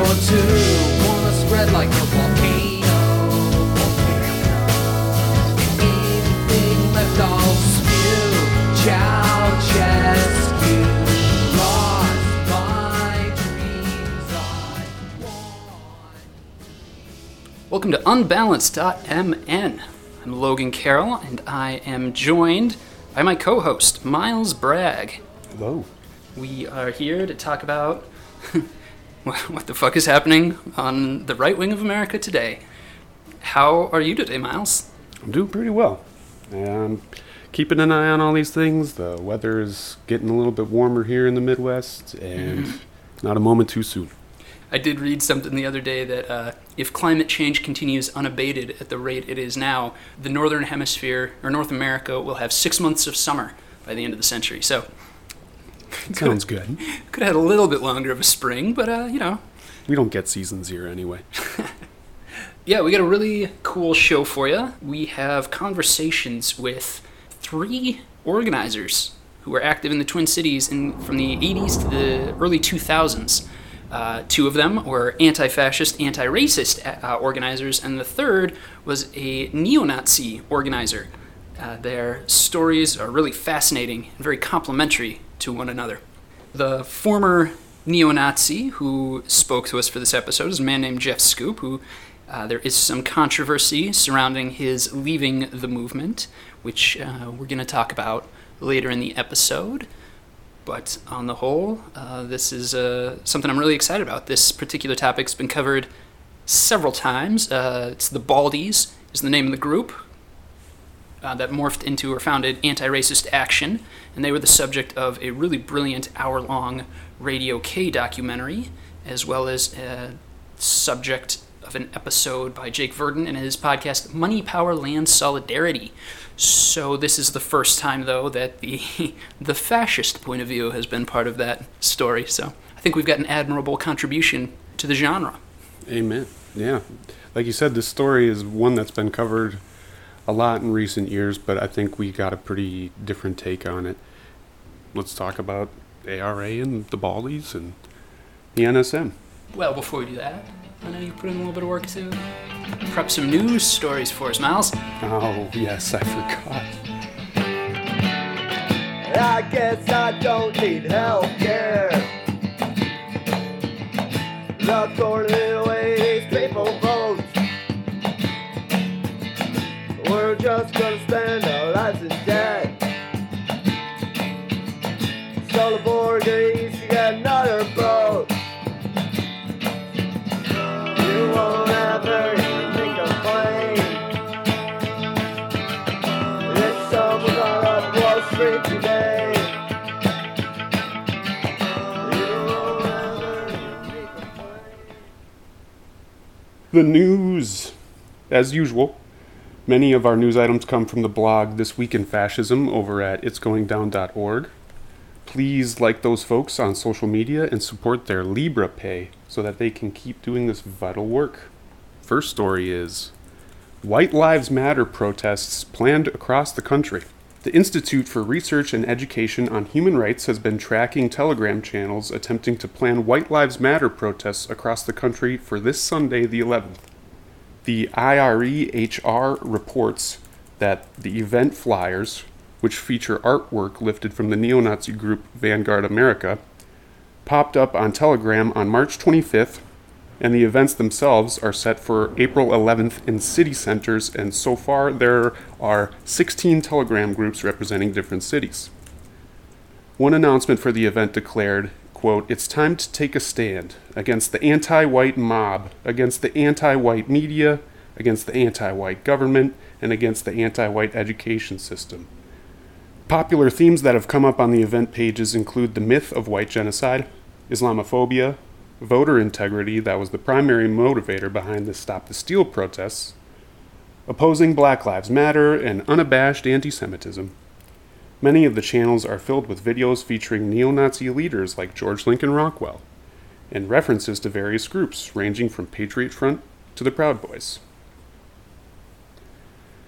or two. Wanna spread like a volcano. Anything left, I'll spew. Ceausescu. Lost my dreams. I want. Welcome to Unbalanced.mn. I'm Logan Carroll, and I am joined by my co host, Miles Bragg. Hello. We are here to talk about what what the fuck is happening on the right wing of America today. How are you today, Miles? I'm doing pretty well. Um, keeping an eye on all these things. The weather is getting a little bit warmer here in the Midwest, and not a moment too soon. I did read something the other day that uh, if climate change continues unabated at the rate it is now, the northern hemisphere or North America will have six months of summer by the end of the century. So Sounds good. could have had a little bit longer of a spring, but uh, you know, We don't get seasons here anyway. Yeah, we got a really cool show for you. We have conversations with three organizers who were active in the Twin Cities in, from the 80s to the early 2000s. Uh, two of them were anti fascist, anti racist uh, organizers, and the third was a neo Nazi organizer. Uh, their stories are really fascinating and very complementary to one another. The former neo Nazi who spoke to us for this episode is a man named Jeff Schoep, who uh, there is some controversy surrounding his leaving the movement, which uh, we're going to talk about later in the episode. But on the whole, uh, this is uh, something I'm really excited about. This particular topic's been covered several times. Uh, it's the Baldies is the name of the group uh, that morphed into or founded Anti-Racist Action, and they were the subject of a really brilliant hour-long Radio K documentary, as well as a subject of an episode by Jake Verdon in his podcast Money, Power, Land, Solidarity. So this is the first time, though, that the the fascist point of view has been part of that story. So I think we've got an admirable contribution to the genre. Amen. Yeah. Like you said, this story is one that's been covered a lot in recent years, but I think we got a pretty different take on it. Let's talk about ARA and the Baldies and the NSM. Well, before we do that, I know you put in a little bit of work to prep some news stories for us, Miles. Oh, yes, I forgot. I guess I don't need help care. The way just gonna spend our lives in debt. So the Borgies, you get another boat. You won't ever hear me complain. It's someone Wall Street today. The news. As usual, many of our news items come from the blog This Week in Fascism over at itsgoingdown.org. Please like those folks on social media and support their Liberapay so that they can keep doing this vital work. First story is White Lives Matter protests planned across the country. The Institute for Research and Education on Human Rights has been tracking Telegram channels attempting to plan White Lives Matter protests across the country for this Sunday, the 11th. The IREHR reports that the event flyers, which feature artwork lifted from the neo Nazi group Vanguard America, popped up on Telegram on March 25th, and the events themselves are set for April 11th in city centers, and so far there are 16 Telegram groups representing different cities. One announcement for the event declared, quote, It's time to take a stand against the anti white mob, against the anti white media, against the anti white government, and against the anti white education system. Popular themes that have come up on the event pages include the myth of white genocide, Islamophobia, voter integrity that was the primary motivator behind the Stop the Steal protests, opposing Black Lives Matter, and unabashed anti Semitism. Many of the channels are filled with videos featuring neo Nazi leaders like George Lincoln Rockwell, and references to various groups ranging from Patriot Front to the Proud Boys.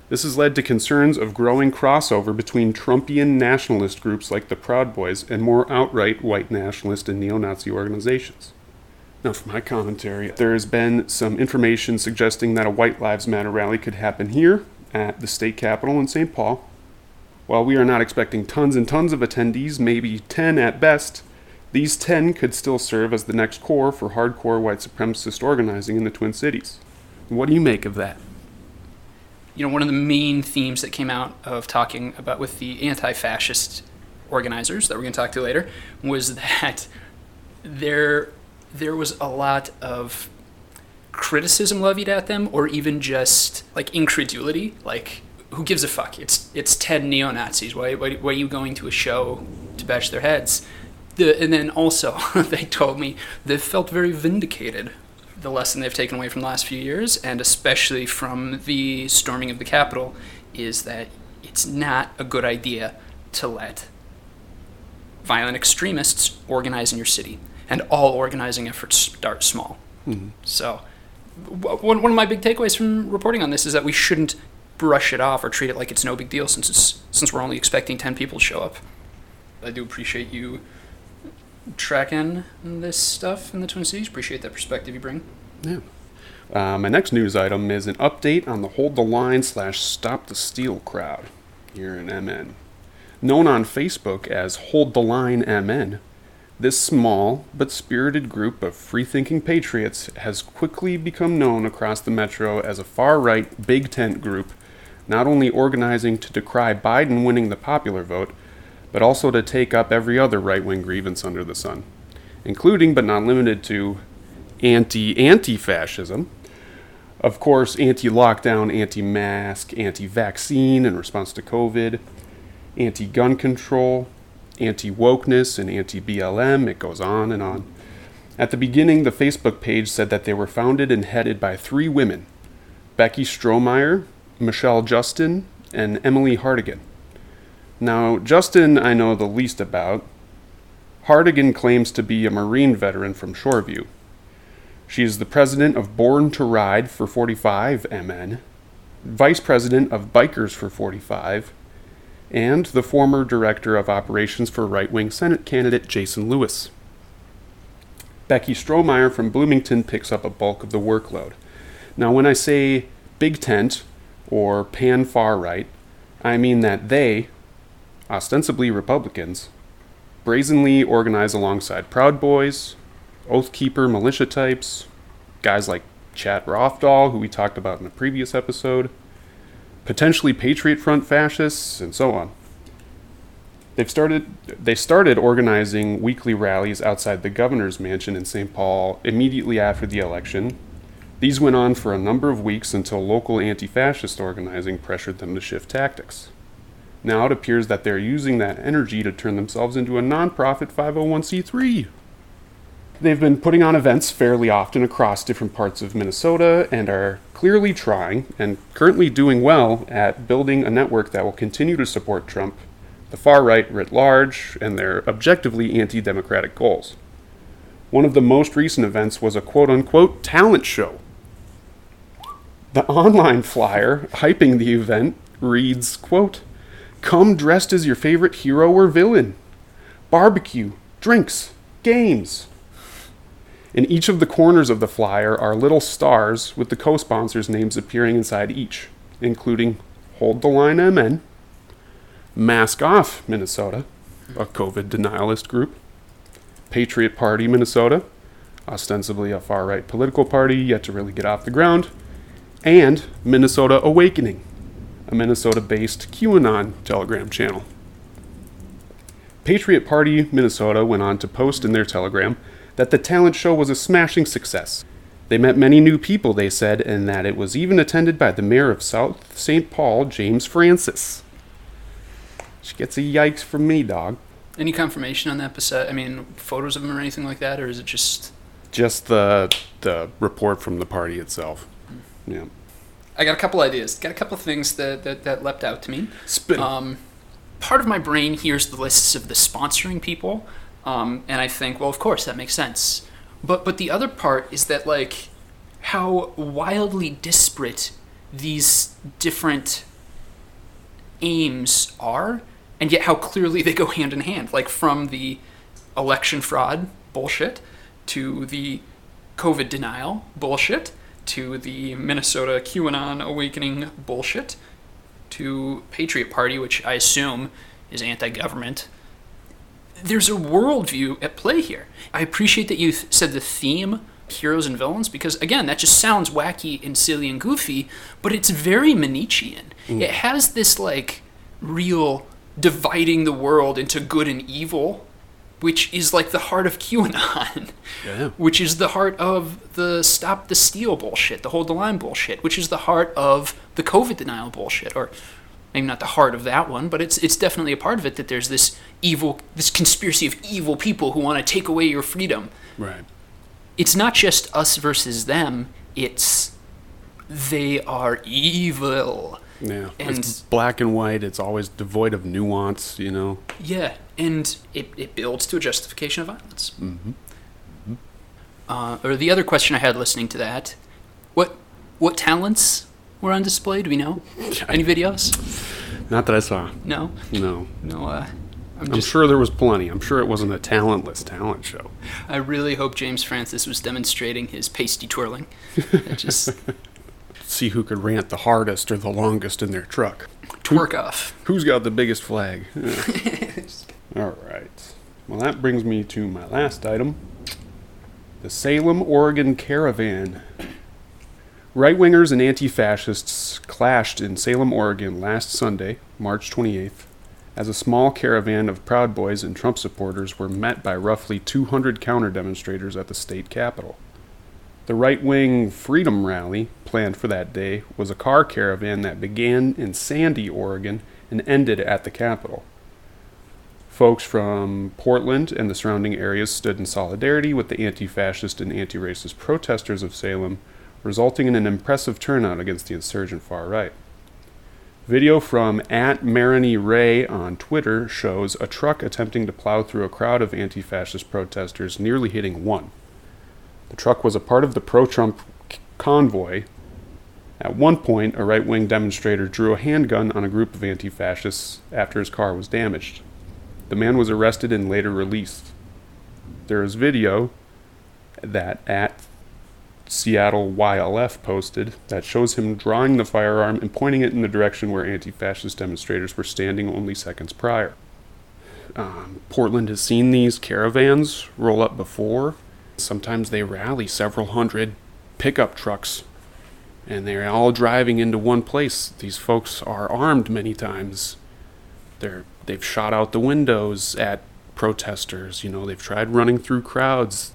This has led to concerns of growing crossover between Trumpian nationalist groups like the Proud Boys and more outright white nationalist and neo Nazi organizations. Now, for my commentary, there's been some information suggesting that a White Lives Matter rally could happen here at the state capitol in St. Paul. While we are not expecting tons and tons of attendees, maybe 10 at best, these 10 could still serve as the next core for hardcore white supremacist organizing in the Twin Cities. What do you make of that? you know, one of the main themes that came out of talking about with the anti-fascist organizers that we're going to talk to later was that there there was a lot of criticism levied at them, or even just like incredulity, like who gives a fuck? It's it's ten neo Nazis. Why, why why are you going to a show to bash their heads? The, and then also they told me they felt very vindicated the lesson they've taken away from the last few years, and especially from the storming of the Capitol, is that it's not a good idea to let violent extremists organize in your city. And all organizing efforts start small. Mm-hmm. So, w- one, one of my big takeaways from reporting on this is that we shouldn't brush it off or treat it like it's no big deal since, it's, since we're only expecting 10 people to show up. I do appreciate you tracking this stuff in the Twin Cities. Appreciate that perspective you bring. Yeah. Uh, my next news item is an update on the Hold the Line slash Stop the Steal crowd here in MN. Known on Facebook as Hold the Line MN, this small but spirited group of free thinking patriots has quickly become known across the metro as a far right big tent group, not only organizing to decry Biden winning the popular vote, but also to take up every other right wing grievance under the sun, including but not limited to anti anti fascism, of course, anti lockdown, anti mask, anti vaccine in response to COVID, anti gun control, anti wokeness, and anti BLM. It goes on and on. At the beginning, the Facebook page said that they were founded and headed by three women Becky Strohmeyer, Michelle Justin, and Emily Hardigan. Now, Justin, I know the least about. Hardigan claims to be a Marine veteran from Shoreview. She is the president of Born to Ride for 45 MN, vice president of Bikers for 45, and the former director of operations for right wing Senate candidate Jason Lewis. Becky Strohmeyer from Bloomington picks up a bulk of the workload. Now, when I say big tent or pan far right, I mean that they, ostensibly Republicans, brazenly organize alongside Proud Boys, Oathkeeper militia types, guys like Chad Rofdahl, who we talked about in a previous episode, potentially Patriot Front fascists, and so on. They've started they started organizing weekly rallies outside the governor's mansion in St. Paul immediately after the election. These went on for a number of weeks until local anti-fascist organizing pressured them to shift tactics. Now it appears that they're using that energy to turn themselves into a nonprofit 501c3. They've been putting on events fairly often across different parts of Minnesota and are clearly trying and currently doing well at building a network that will continue to support Trump, the far right writ large, and their objectively anti democratic goals. One of the most recent events was a quote unquote talent show. The online flyer hyping the event reads, quote, Come dressed as your favorite hero or villain. Barbecue, drinks, games. In each of the corners of the flyer are little stars with the co sponsors' names appearing inside each, including Hold the Line MN, Mask Off Minnesota, a COVID denialist group, Patriot Party Minnesota, ostensibly a far right political party yet to really get off the ground, and Minnesota Awakening, a Minnesota based QAnon Telegram channel. Patriot Party Minnesota went on to post in their Telegram that the talent show was a smashing success. They met many new people, they said, and that it was even attended by the mayor of South St. Paul, James Francis. She gets a yikes from me, dog. Any confirmation on that? Beside, I mean, photos of him or anything like that, or is it just? Just the the report from the party itself. Yeah. I got a couple ideas. Got a couple things that that, that leapt out to me. Spit. Um, part of my brain hears the lists of the sponsoring people, um, and I think, well, of course that makes sense. But but the other part is that like how wildly disparate these different aims are, and yet how clearly they go hand in hand. Like from the election fraud bullshit to the COVID denial bullshit to the Minnesota QAnon awakening bullshit to Patriot Party, which I assume is anti government. There's a worldview at play here. I appreciate that you th- said the theme heroes and villains because again that just sounds wacky and silly and goofy but it's very manichean mm. it has this like real dividing the world into good and evil which is like the heart of qanon Yeah. which is the heart of the stop the steal bullshit the hold the line bullshit which is the heart of the covid denial bullshit or maybe not the heart of that one, but it's it's definitely a part of it that there's this evil, this conspiracy of evil people who want to take away your freedom Right. it's not just us versus them, it's they are evil. Yeah. And- it's black and white. It's always devoid of nuance, you know. Yeah, and it, it builds to a justification of violence. Mm-hmm. Uh, or the other question I had listening to that, what what talents were on display? Do we know? Any videos? Not that I saw. No, No. no. Uh, I'm I'm just. sure there was plenty. I'm sure it wasn't a talentless talent show. I really hope James Francis was demonstrating his pasty twirling. It just See who could rant the hardest or the longest in their truck. twerk off. Who's got the biggest flag? All right. Well, that brings me to my last item the Salem, Oregon caravan. Right wingers and anti fascists clashed in Salem, Oregon last Sunday, March 28th, as a small caravan of Proud Boys and Trump supporters were met by roughly 200 counter demonstrators at the state capitol. The right wing Freedom Rally, planned for that day, was a car caravan that began in Sandy, Oregon, and ended at the Capitol. Folks from Portland and the surrounding areas stood in solidarity with the anti fascist and anti racist protesters of Salem, resulting in an impressive turnout against the insurgent far right. Video from at Maroney Ray on Twitter shows a truck attempting to plow through a crowd of anti fascist protesters, nearly hitting one. The truck was a part of the pro Trump convoy. At one point, a right wing demonstrator drew a handgun on a group of anti fascists after his car was damaged. The man was arrested and later released. There is video that at Seattle YLF posted that shows him drawing the firearm and pointing it in the direction where anti fascist demonstrators were standing only seconds prior. Um, Portland has seen these caravans roll up before. Sometimes they rally several hundred pickup trucks and they're all driving into one place. These folks are armed many times. They're they've shot out the windows at protesters, you know, they've tried running through crowds.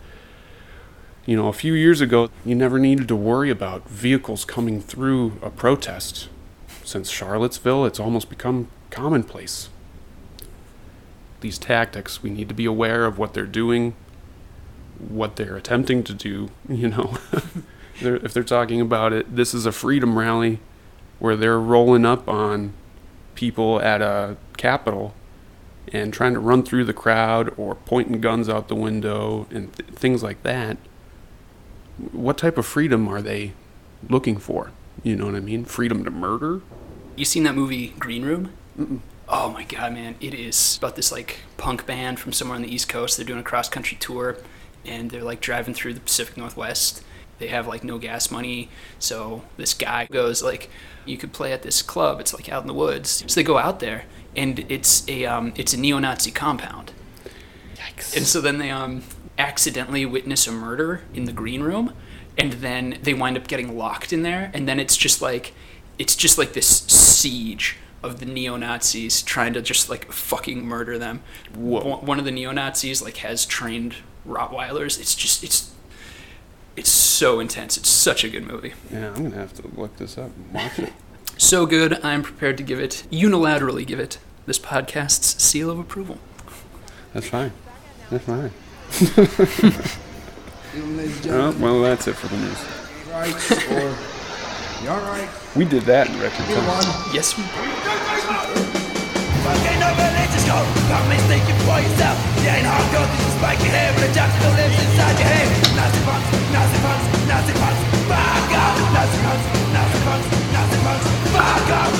You know, a few years ago, you never needed to worry about vehicles coming through a protest. Since Charlottesville, it's almost become commonplace. These tactics, we need to be aware of what they're doing, what they're attempting to do, you know. they're, if they're talking about it, this is a freedom rally where they're rolling up on people at a capitol and trying to run through the crowd or pointing guns out the window and th- things like that. What type of freedom are they looking for? You know what I mean? Freedom to murder? You seen that movie Green Room? Oh my god, man! It is about this like punk band from somewhere on the East Coast. They're doing a cross country tour, and they're like driving through the Pacific Northwest. They have like no gas money, so this guy goes like, "You could play at this club. It's like out in the woods." So they go out there, and it's a um, it's a neo-Nazi compound. Yikes. And so then they um, accidentally witness a murder in the green room, and then they wind up getting locked in there, and then it's just like it's just like this siege of the neo Nazis trying to just like fucking murder them. One one of the neo Nazis like has trained Rottweilers. It's just it's it's so intense. It's such a good movie. Yeah, I'm gonna have to look this up and watch it. So good, I'm prepared to give it unilaterally give it this podcast's seal of approval. That's fine. That's fine. Even ladies and Oh, well, that's it for the news. right all right? We did that in record You time. Yes, we Fucking go. Not mistaken for yourself. You ain't hard code, this is like your hair, but a jack still lives inside your head. Nazi punks, Nazi punks, Nazi punks, fuck off. Nazi punks, Nazi punks, Nazi punks, fuck off.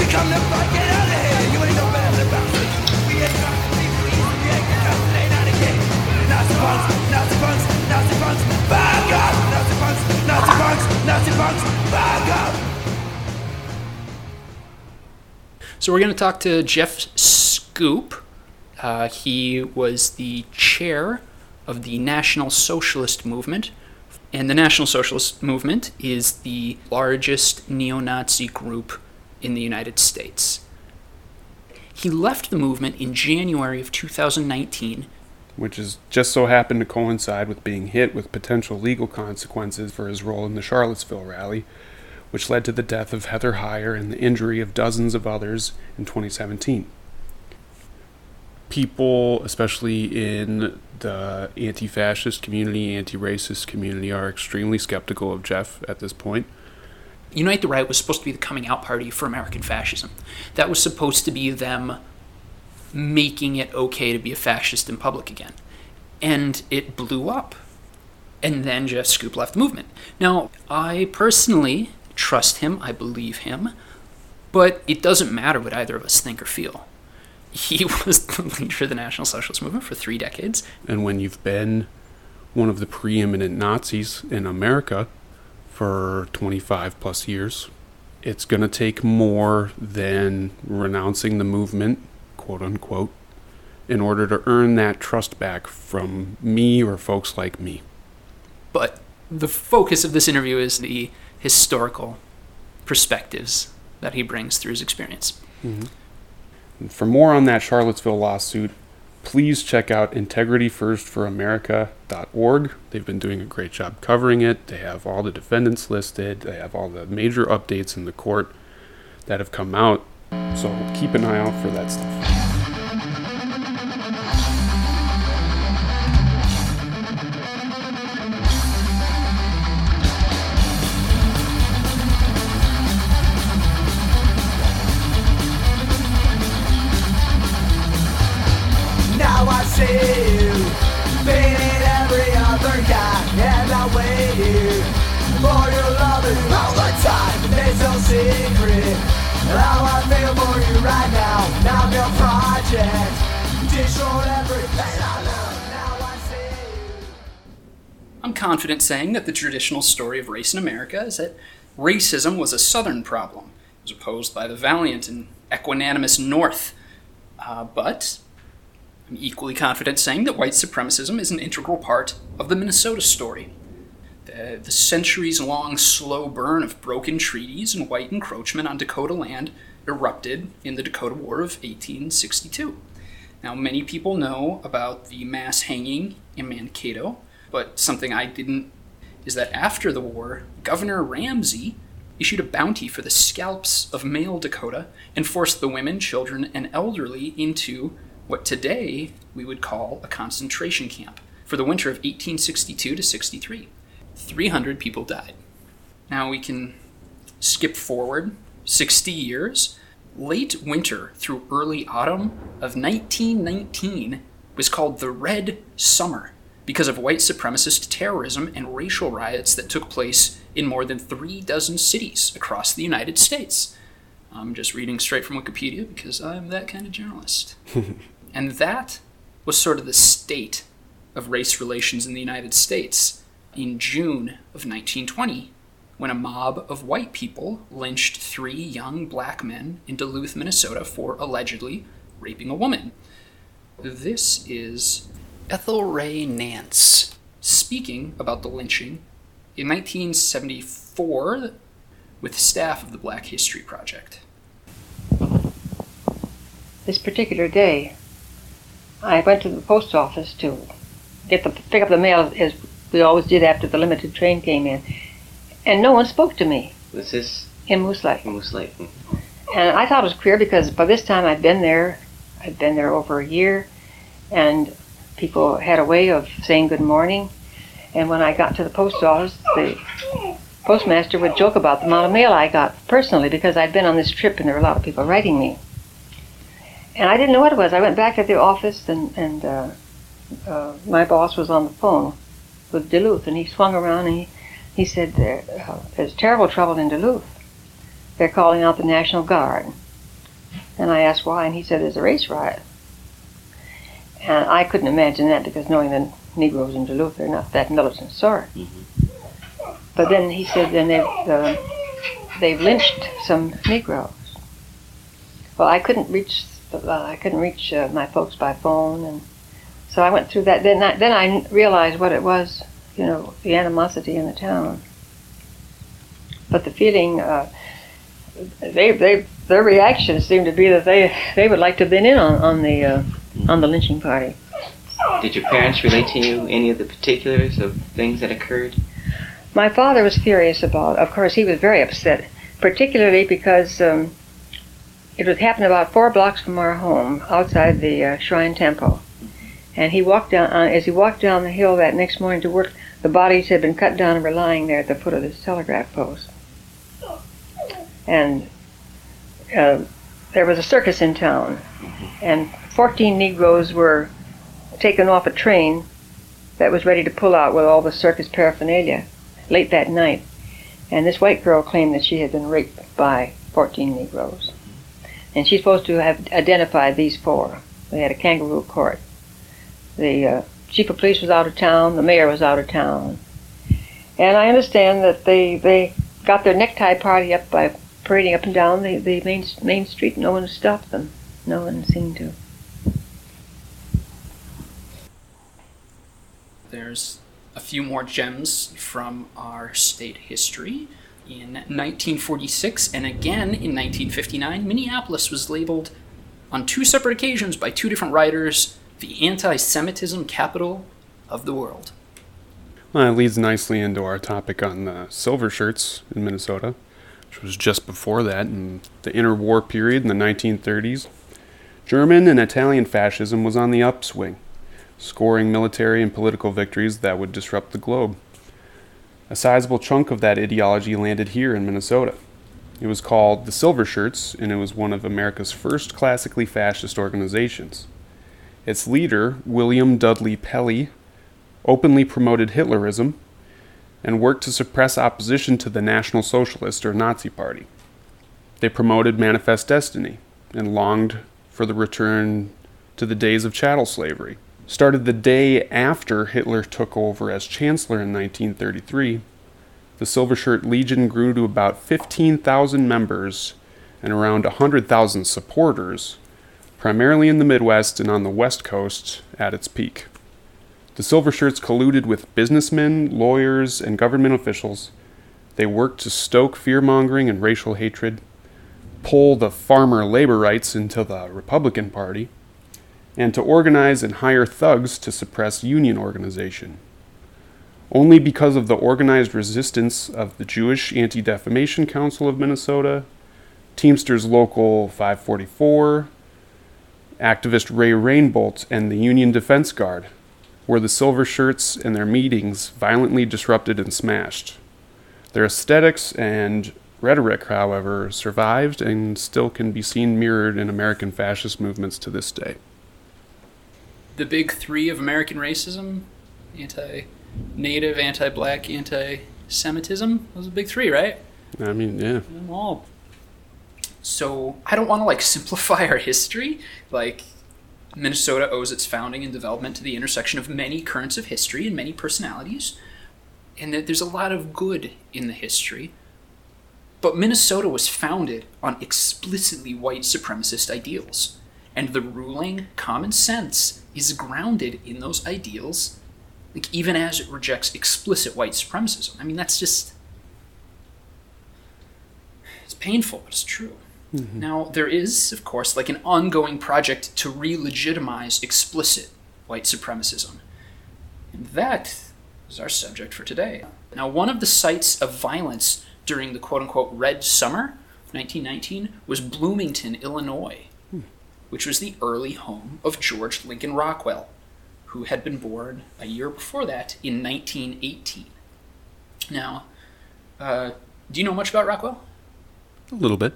We come to fight, get out of here. You ain't no better than bouncers. We ain't got to be free, we ain't got to stay out of here. Nazi punks, Nazi punks, Nazi punks, fuck off. Nazi punks, Nazi punks, Nazi punks, fuck off. So we're going to talk to Jeff Schoep. Uh, he was the chair of the National Socialist Movement. And the National Socialist Movement is the largest neo Nazi group in the United States. He left the movement in January of 2019 which is just so happened to coincide with being hit with potential legal consequences for his role in the Charlottesville rally, which led to the death of Heather Heyer and the injury of dozens of others in 2017. People, especially in the anti fascist community, anti racist community, are extremely skeptical of Jeff at this point. Unite the Right was supposed to be the coming out party for American fascism. That was supposed to be them making it okay to be a fascist in public again. And it blew up. And then Jeff Schoep left the movement. Now, I personally trust him, I believe him, but it doesn't matter what either of us think or feel. He was the leader of the National Socialist Movement for three decades. And when you've been one of the preeminent Nazis in America for 25 plus years, it's going to take more than renouncing the movement quote unquote, in order to earn that trust back from me or folks like me. But the focus of this interview is the historical perspectives that he brings through his experience. Mm-hmm. For more on that Charlottesville lawsuit, please check out integrityfirstforamerica.org. They've been doing a great job covering it. They have all the defendants listed, they have all the major updates in the court that have come out. So keep an eye out for that stuff. I'm confident saying that the traditional story of race in America is that racism was a Southern problem. It was opposed by the valiant and equanimous North. Uh, but I'm equally confident saying that white supremacism is an integral part of the Minnesota story. The, centuries long slow burn of broken treaties and white encroachment on Dakota land erupted in the Dakota War of 1862. Now, many people know about the mass hanging in Mankato, but something I didn't is that after the war, Governor Ramsey issued a bounty for the scalps of male Dakota and forced the women, children, and elderly into what today we would call a concentration camp for the winter of 1862 to 63. 300 people died. Now we can skip forward 60 years. Late winter through early autumn of 1919 was called the Red Summer because of white supremacist terrorism and racial riots that took place in more than three dozen cities across the United States. I'm just reading straight from Wikipedia because I'm that kind of journalist. and that was sort of the state of race relations in the United States in June of 1920 when a mob of white people lynched three young black men in Duluth, Minnesota for allegedly raping a woman. This is Ethel Ray Nance speaking about the lynching in 1974 with staff of the Black History Project. This particular day, I went to the post office to get the pick up the mail as we always did after the limited train came in, and no one spoke to me Was this in Moose Lake. Moose Lake? And I thought it was queer because by this time I'd been there, I'd been there over a year, and people had a way of saying good morning. And when I got to the post office, the postmaster would joke about the amount of mail I got personally because I'd been on this trip and there were a lot of people writing me. And I didn't know what it was. I went back to the office and, and uh, uh, my boss was on the phone with Duluth and he swung around and he, he said, there, uh, There's terrible trouble in Duluth. They're calling out the National Guard. And I asked why, and he said, There's a race riot. And I couldn't imagine that because knowing the Negroes in Duluth, they're not that militant sort. But but then he said, then they've, uh, they've lynched some Negroes. Well, I couldn't reach, uh, I couldn't reach uh, my folks by phone, and so I went through that. Then I, then I realized what it was, you know, the animosity in the town. But the feeling, uh, they, they, their reaction seemed to be that they, they would like to have been in on, on the, uh, on the lynching party. Did your parents relate to you any of the particulars of things that occurred? My father was furious about. Of course, he was very upset, particularly because um, it was happened about four blocks from our home, outside the uh, Shrine Temple. And he walked down. Uh, as he walked down the hill that next morning to work, the bodies had been cut down and were lying there at the foot of this telegraph post. And uh, there was a circus in town, and 14 Negroes were taken off a train that was ready to pull out with all the circus paraphernalia late that night. And this white girl claimed that she had been raped by 14 Negroes. And she's supposed to have identified these four. They had a kangaroo court. The uh, chief of police was out of town, the mayor was out of town. And I understand that they, they got their necktie party up by parading up and down the, the main, main street. No one stopped them. No one seemed to. There's a few more gems from our state history. In 1946 and again in 1959, Minneapolis was labeled on two separate occasions by two different writers the anti Semitism capital of the world. Well, that leads nicely into our topic on the silver shirts in Minnesota, which was just before that in the interwar period in the 1930s. German and Italian fascism was on the upswing, scoring military and political victories that would disrupt the globe. A sizable chunk of that ideology landed here in Minnesota. It was called the Silver Shirts, and it was one of America's first classically fascist organizations. Its leader, William Dudley Pelley, openly promoted Hitlerism and worked to suppress opposition to the National Socialist or Nazi Party. They promoted manifest destiny and longed for the return to the days of chattel slavery. Started the day after Hitler took over as chancellor in 1933, the Silver Shirt Legion grew to about 15,000 members and around 100,000 supporters, primarily in the Midwest and on the West Coast at its peak. The Silver Shirts colluded with businessmen, lawyers, and government officials. They worked to stoke fear mongering and racial hatred, pull the farmer labor rights into the Republican Party, and to organize and hire thugs to suppress union organization. Only because of the organized resistance of the Jewish Anti Defamation Council of Minnesota, Teamsters Local 544, activist Ray Rainbolt, and the Union Defense Guard were the silver shirts and their meetings violently disrupted and smashed. Their aesthetics and rhetoric, however, survived and still can be seen mirrored in American fascist movements to this day. The big three of American racism anti native, anti black, anti Semitism. Those are the big three, right? I mean, yeah. All. So I don't want to like simplify our history. Like Minnesota owes its founding and development to the intersection of many currents of history and many personalities, and that there's a lot of good in the history. But Minnesota was founded on explicitly white supremacist ideals, and the ruling common sense is grounded in those ideals, like even as it rejects explicit white supremacism. I mean, that's just it's painful, but it's true. Now, there is, of course, like an ongoing project to re legitimize explicit white supremacism. And that is our subject for today. Now, one of the sites of violence during the quote unquote Red Summer, of 1919, was Bloomington, Illinois, which was the early home of George Lincoln Rockwell, who had been born a year before that in 1918. Now, uh, do you know much about Rockwell? A little bit.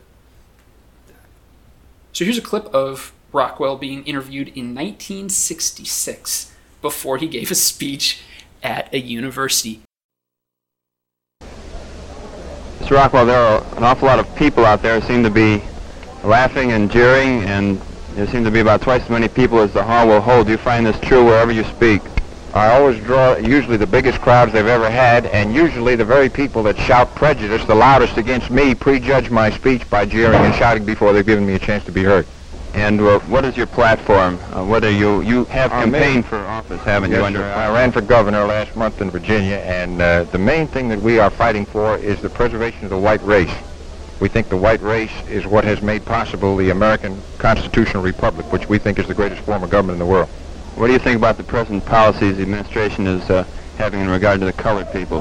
So here's a clip of Rockwell being interviewed in 1966 before he gave a speech at a university. Mr. Rockwell, there are an awful lot of people out there who seem to be laughing and jeering, and there seem to be about twice as many people as the hall will hold. Do you find this true wherever you speak? I always draw usually the biggest crowds they've ever had, and usually the very people that shout prejudice the loudest against me prejudge my speech by jeering and shouting before they've given me a chance to be heard. And uh, what is your platform? Uh, what are you? You have Our campaigned for office, haven't Yes, you? Under. I ran for governor last month in Virginia, and uh, the main thing that we are fighting for is the preservation of the white race. We think the white race is what has made possible the American constitutional republic, which we think is the greatest form of government in the world. What do you think about the present policies the administration is uh, having in regard to the colored people?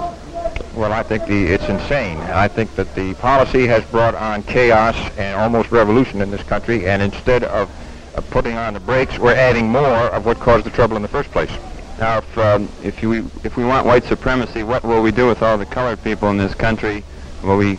Well, I think the, it's insane. I think that the policy has brought on chaos and almost revolution in this country, and instead of uh, putting on the brakes, we're adding more of what caused the trouble in the first place. Now, if, um, if, you, if we want white supremacy, what will we do with all the colored people in this country? Will we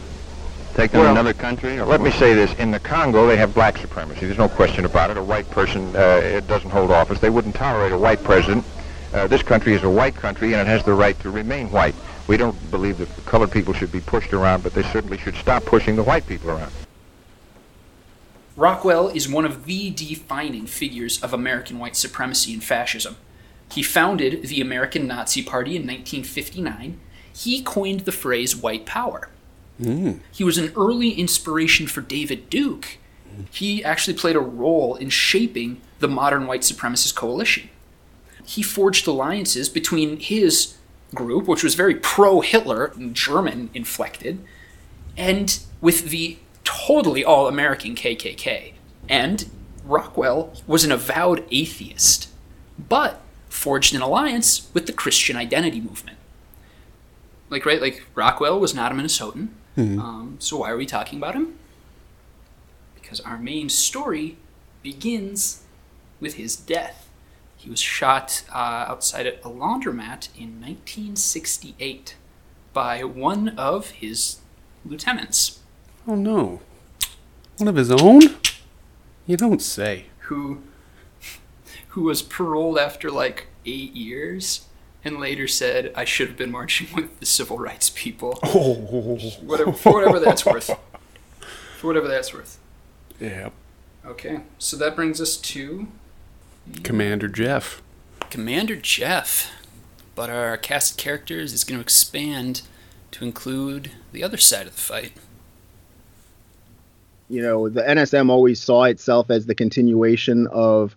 take them Well, to another country? Or Let me say this. In the Congo, they have black supremacy. There's no question about it. A white person uh, it doesn't hold office. They wouldn't tolerate a white president. Uh, this country is a white country, and it has the right to remain white. We don't believe that colored people should be pushed around, but they certainly should stop pushing the white people around. Rockwell is one of the defining figures of American white supremacy and fascism. He founded the American Nazi Party in 1959. He coined the phrase white power. Mm. He was an early inspiration for David Duke. He actually played a role in shaping the modern white supremacist coalition. He forged alliances between his group, which was very pro Hitler, and German inflected, and with the totally all American KKK. And Rockwell was an avowed atheist, but forged an alliance with the Christian identity movement. Like, right, like Rockwell was not a Minnesotan. Um, so why are we talking about him? Because our main story begins with his death. He was shot uh, outside a laundromat in 1968 by one of his lieutenants, Oh no. One of his own? You don't say. who who was paroled after like eight years, and later said, "I should have been marching with the civil rights people." Oh. Whatever, for whatever that's worth. For whatever that's worth. Yeah. Okay, so that brings us to Commander Jeff. Commander Jeff. But our cast of characters is going to expand to include the other side of the fight. you know, the NSM always saw itself as the continuation of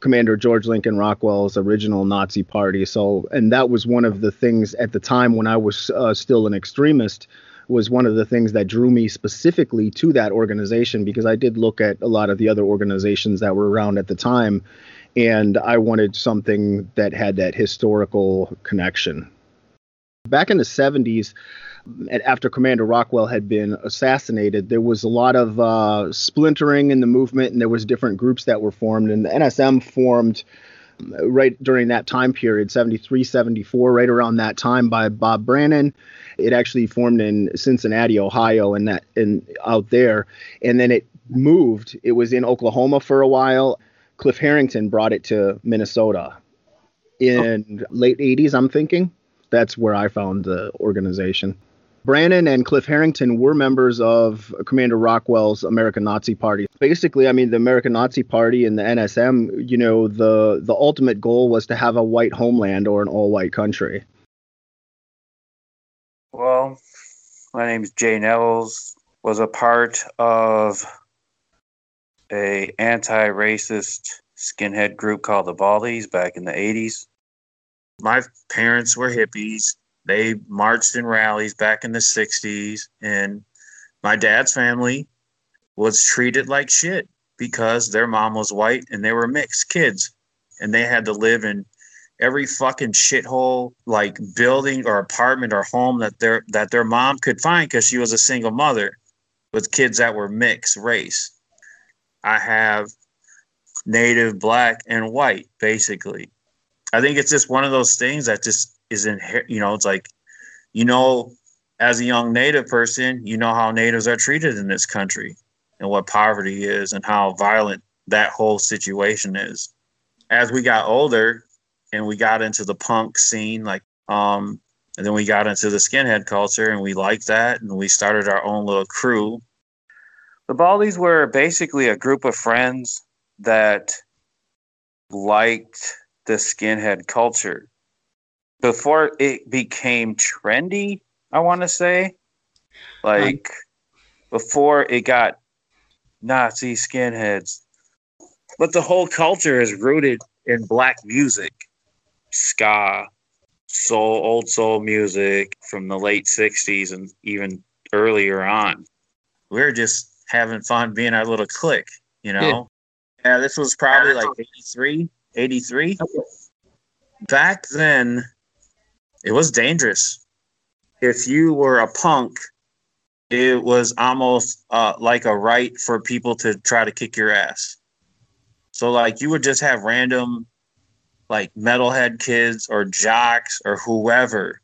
Commander George Lincoln Rockwell's original Nazi party. So, and that was one of the things at the time when I was uh, still an extremist was one of the things that drew me specifically to that organization because I did look at a lot of the other organizations that were around at the time and I wanted something that had that historical connection. Back in the 70s, and after Commander Rockwell had been assassinated, there was a lot of uh, splintering in the movement, and there was different groups that were formed. And the NSM formed uh, right during that time period, 73, 74, right around that time by Bob Brannen. It actually formed in Cincinnati, Ohio, and that and out there, and then it moved. It was in Oklahoma for a while. Cliff Herrington brought it to Minnesota in late 80s, I'm thinking. That's where I found the organization. Brannen and Cliff Herrington were members of Commander Rockwell's American Nazi Party. Basically, I mean, the American Nazi Party and the NSM, you know, the the ultimate goal was to have a white homeland or an all-white country. Well, my name's Jay Nevels. Was a part of a anti-racist skinhead group called the Baldies back in the 80s. My parents were hippies. They marched in rallies back in the 60s and my dad's family was treated like shit because their mom was white and they were mixed kids and they had to live in every fucking shithole like building or apartment or home that their that their mom could find because she was a single mother with kids that were mixed race. I have native, black, and white basically. I think it's just one of those things that just is in you know it's like you know as a young native person you know how natives are treated in this country and what poverty is and how violent that whole situation is. As we got older and we got into the punk scene like um and then we got into the skinhead culture and we liked that and we started our own little crew. The baldies were basically a group of friends that liked the skinhead culture before it became trendy, I want to say. Like before it got Nazi skinheads. But the whole culture is rooted in black music, ska, soul, old soul music from the late 60s and even earlier on. We are just having fun being our little clique, you know? Yeah, this was probably like 83, 83. Back then, it was dangerous. If you were a punk, it was almost uh, like a right for people to try to kick your ass. So, like, you would just have random, like, metalhead kids or jocks or whoever,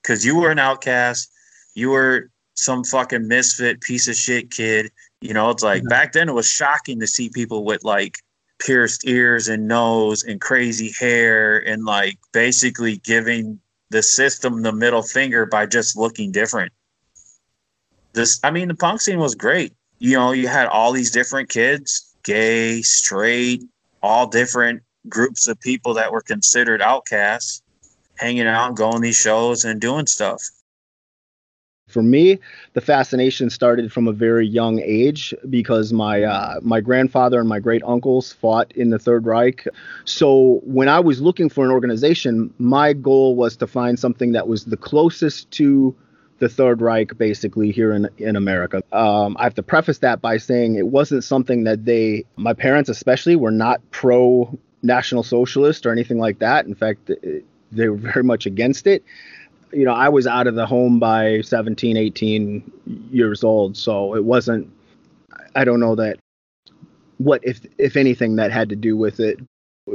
because you were an outcast. You were some fucking misfit piece of shit kid. You know, it's like back then it was shocking to see people with like pierced ears and nose and crazy hair and like basically giving the system the middle finger by just looking different. This, I mean, the punk scene was great. You know, you had all these different kids, gay, straight, all different groups of people that were considered outcasts, hanging out, going these shows and doing stuff. For me, the fascination started from a very young age because my uh, my grandfather and my great uncles fought in the Third Reich. So when I was looking for an organization, my goal was to find something that was the closest to the Third Reich, basically here in in America. Um, I have to preface that by saying it wasn't something that they, my parents especially, were not pro National Socialist or anything like that. In fact, they were very much against it you know, I was out of the home by 17, 18 years old, so it wasn't. I don't know that what if if anything that had to do with it.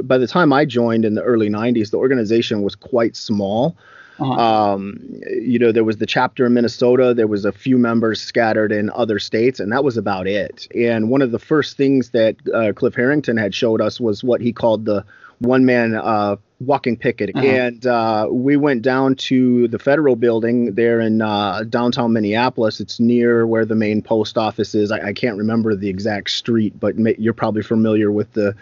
By the time I joined in the early 90s, the organization was quite small. Uh-huh. Um, you know, there was the chapter in Minnesota. There was a few members scattered in other states, and that was about it. And one of the first things that uh, Cliff Herrington had showed us was what he called the one man uh, walking picket. Uh-huh. And uh, we went down to the federal building there in uh, downtown Minneapolis. It's near where the main post office is. I, I can't remember the exact street, but ma- you're probably familiar with the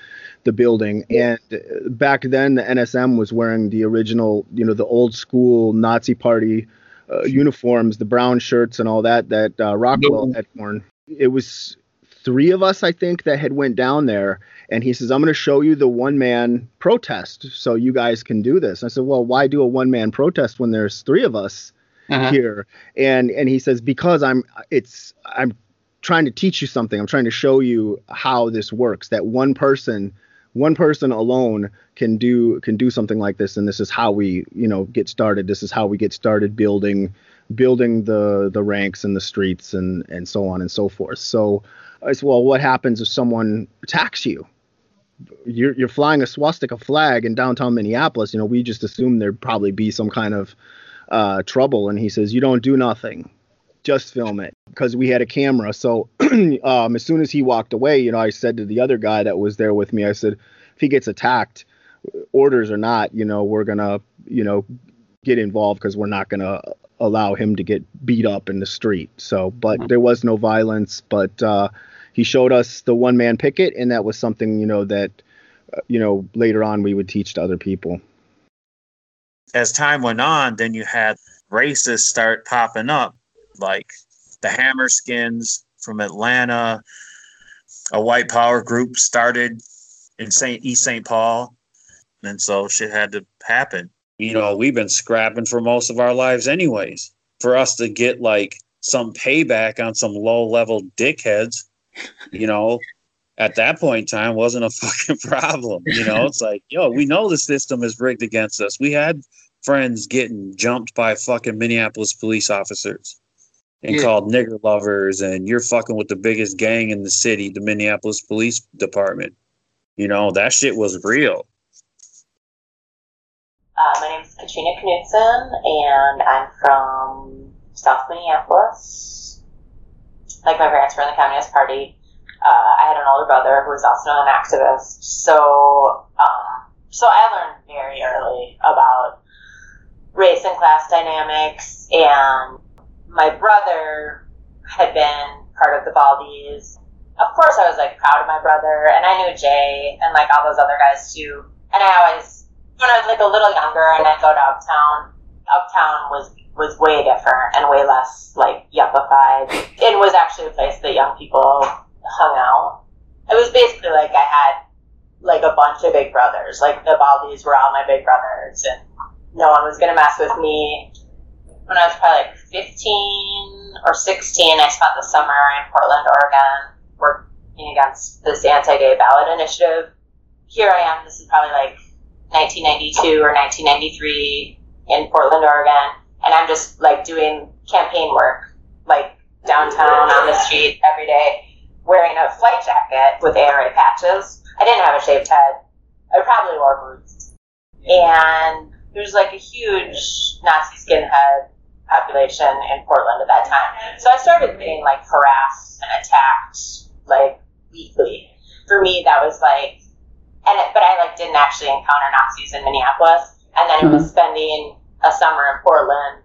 the building. And back then, the NSM was wearing the original, you know, the old school Nazi Party uh, uniforms, the brown shirts and all that that uh, Rockwell had worn. It was three of us, I think, that had went down there and he says, I'm going to show you the one man protest so you guys can do this. I said, Well, why do a one man protest when there's three of us uh-huh. here? And and he says, Because I'm it's I'm trying to teach you something. I'm trying to show you how this works. That one person one person alone can do can do something like this and this is how we you know get started this is how we get started building building the the ranks and the streets and and so on and so forth so I said, well what happens if someone attacks you you're you're flying a swastika flag in downtown Minneapolis. You know, we just assumed there'd probably be some kind of uh, trouble. And he says, you don't do nothing, just film it because we had a camera. So um, as soon as he walked away, you know, I said to the other guy that was there with me, I said, if he gets attacked, orders or not, you know, we're gonna, you know, get involved because we're not gonna allow him to get beat up in the street. So, but there was no violence, but. Uh, he showed us the one man picket, and that was something you know that uh, you know later on we would teach to other people. As time went on, then you had races start popping up, like the Hammerskins from Atlanta. A white power group started in Saint East St. Paul, and so shit had to happen. You know, we've been scrapping for most of our lives, anyways. For us to get like some payback on some low level dickheads you know, at that point in time wasn't a fucking problem. You know, it's like, yo, we know the system is rigged against us. We had friends getting jumped by fucking Minneapolis police officers and yeah. called nigger lovers, and you're fucking with the biggest gang in the city, the Minneapolis Police Department. You know, that shit was real. Uh, my name is Katrina Knudsen, and I'm from South Minneapolis like my parents were in the Communist Party. Uh, I had an older brother who was also an activist. So, um, so I learned very early about race and class dynamics, and my brother had been part of the Baldies. Of course, I was like proud of my brother, and I knew Jay and like all those other guys too. And I always when I was like a little younger and I'd go to Uptown, Uptown was was way different and way less like yuppified. It was actually a place that young people hung out. It was basically like I had like a bunch of big brothers. Like the Baldies were all my big brothers, and no one was gonna mess with me. When I was probably like 15 or 16, I spent the summer in Portland, Oregon, working against this anti-gay ballot initiative. Here I am. This is probably like 1992 or 1993 in Portland, Oregon, and I'm just like doing campaign work, like downtown on the street every day, wearing a flight jacket with ARA patches. I didn't have a shaved head. I probably wore boots, and there's like a huge Nazi skinhead population in Portland at that time. So I started getting like harassed and attacked like weekly. For me, that was like, and it, but I like didn't actually encounter Nazis in Minneapolis, and then it was spending a summer in Portland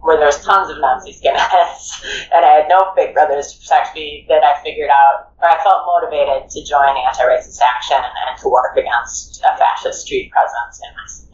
where there's tons of Nazi skinheads, and I had no big brothers to protect me. That I figured out, or I felt motivated to join anti-racist action and, and to work against a fascist street presence in my city.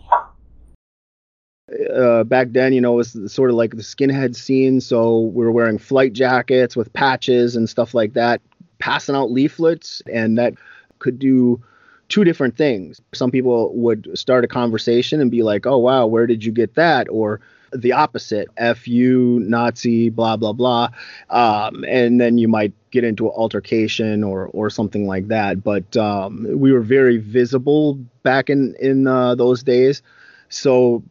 uh, back then, you know, it was sort of like the skinhead scene. So we were wearing flight jackets with patches and stuff like that, passing out leaflets, and that could do two different things. Some people would start a conversation and be like, "Oh wow, where did you get that?" or the opposite, "F you, Nazi," blah blah blah, um, and then you might get into an altercation or or something like that. But um, we were very visible back in in uh, those days, so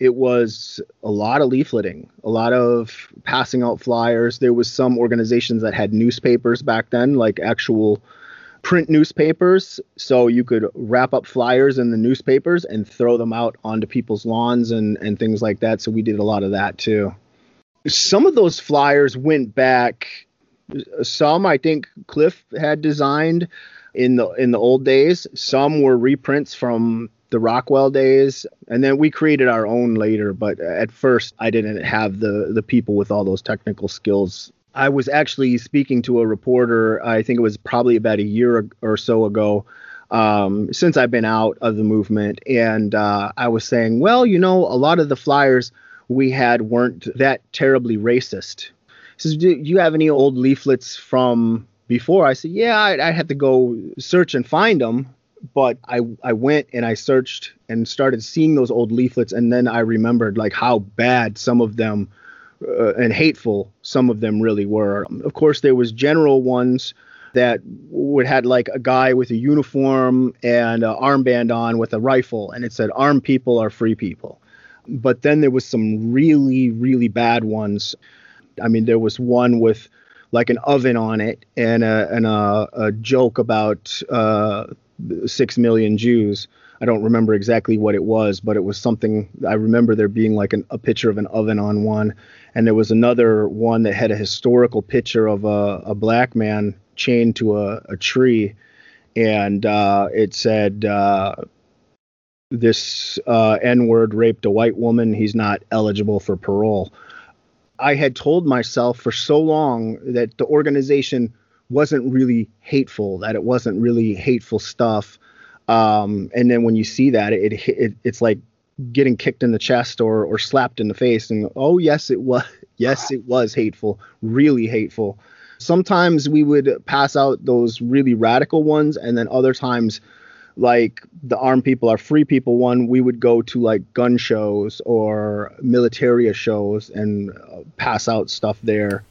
it was a lot of leafleting, a lot of passing out flyers. There was some organizations that had newspapers back then, like actual print newspapers. So you could wrap up flyers in the newspapers and throw them out onto people's lawns and, and things like that. So we did a lot of that too. Some of those flyers went back. Some I think Cliff had designed in the in the old days. Some were reprints from the Rockwell days, and then we created our own later. But at first, I didn't have the the people with all those technical skills. I was actually speaking to a reporter. I think it was probably about a year or so ago. Um, since I've been out of the movement, and uh, I was saying, well, you know, a lot of the flyers we had weren't that terribly racist. He says, do you have any old leaflets from before? I said, yeah, I, I had to go search and find them but I I went and I searched and started seeing those old leaflets, and then I remembered like how bad some of them uh, and hateful some of them really were. Of course, there was general ones that would had like a guy with a uniform and an armband on with a rifle, and it said "Armed people are free people." But then there was some really really bad ones. I mean, there was one with like an oven on it and a and a, a joke about uh, six million Jews. I don't remember exactly what it was, but it was something. I remember there being like an, a picture of an oven on one, and there was another one that had a historical picture of a, a black man chained to a, a tree, and uh, it said, uh, "This uh, N-word raped a white woman. He's not eligible for parole." I had told myself for so long that the organization wasn't really hateful, that it wasn't really hateful stuff. Um, and then when you see that, it, it it's like getting kicked in the chest or or slapped in the face, and oh yes, it was yes it was hateful, really hateful. Sometimes we would pass out those really radical ones, and then other times, like the armed people are free people one, we would go to like gun shows or militaria shows and uh, pass out stuff there.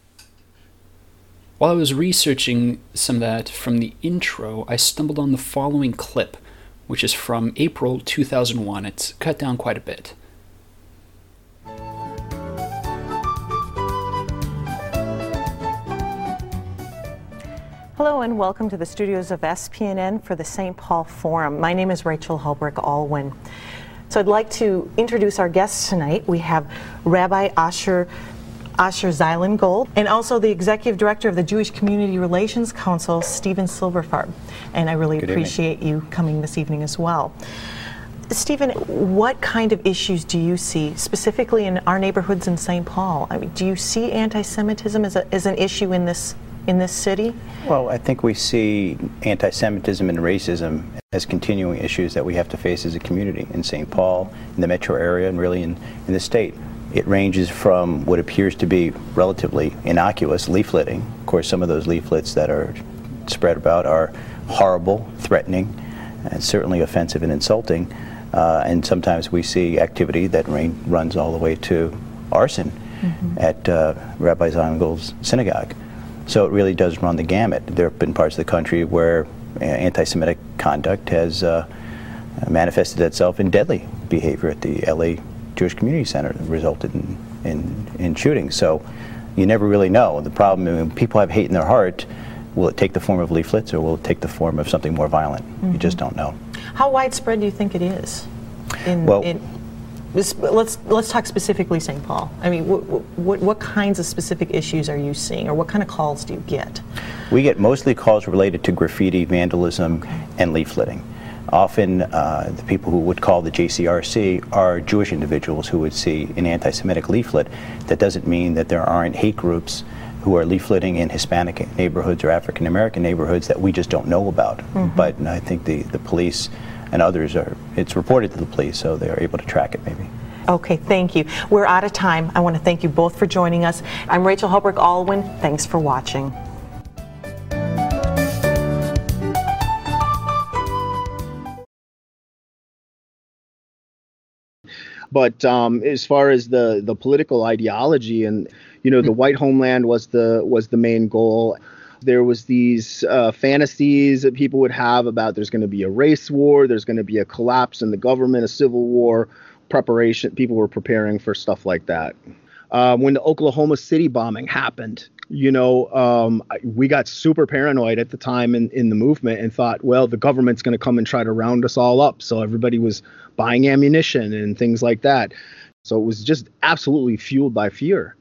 While I was researching some of that from the intro, I stumbled on the following clip, which is from April 2001. It's cut down quite a bit. Hello and welcome to the studios of SPNN for the St. Paul Forum. My name is Rachel Hulbrick Alwyn. So I'd like to introduce our guests tonight. We have Rabbi Asher Asher Zeilingold, and also the Executive Director of the Jewish Community Relations Council, Stephen Silberfarb. And I really Good appreciate you coming this evening as well. Stephen, what kind of issues do you see specifically in our neighborhoods in St. Paul? I mean, do you see anti-Semitism as, a, as an issue in this in this city? Well, I think we see anti Semitism and racism as continuing issues that we have to face as a community in St. Paul, in the metro area, and really in, in the state. It ranges from what appears to be relatively innocuous leafleting. Of course, some of those leaflets that are spread about are horrible, threatening, and certainly offensive and insulting. Uh, and sometimes we see activity that rain, runs all the way to arson at uh, Rabbi Zeilingold's synagogue. So it really does run the gamut. There have been parts of the country where uh, anti-Semitic conduct has uh, manifested itself in deadly behavior at the LA Jewish Community Center that resulted in, in, in shootings. So you never really know. The problem, when people have hate in their heart, will it take the form of leaflets or will it take the form of something more violent? You mm-hmm. just don't know. How widespread do you think it is? In, Well- in, let's let's talk specifically St. Paul. I mean, what, what what kinds of specific issues are you seeing, or what kind of calls do you get? We get mostly calls related to graffiti, vandalism, and leafleting. Often, uh, the people who would call the JCRC are Jewish individuals who would see an anti Semitic leaflet. That doesn't mean that there aren't hate groups who are leafleting in Hispanic neighborhoods or African American neighborhoods that we just don't know about. Mhm. But I think the, the police and others are, it's reported to the police, so they're able to track it maybe. Okay, thank you. We're out of time. I want to thank you both for joining us. I'm Rachel Holbrook Alwyn. Thanks for watching. But um, as far as the the political ideology and you know the white homeland was the was the main goal. There was these uh, fantasies that people would have about there's going to be a race war, there's going to be a collapse in the government, a civil war. Preparation. People were preparing for stuff like that. Um, when the Oklahoma City bombing happened, you know, um, we got super paranoid at the time in, in the movement and thought, well, the government's going to come and try to round us all up. So everybody was buying ammunition and things like that. So it was just absolutely fueled by fear.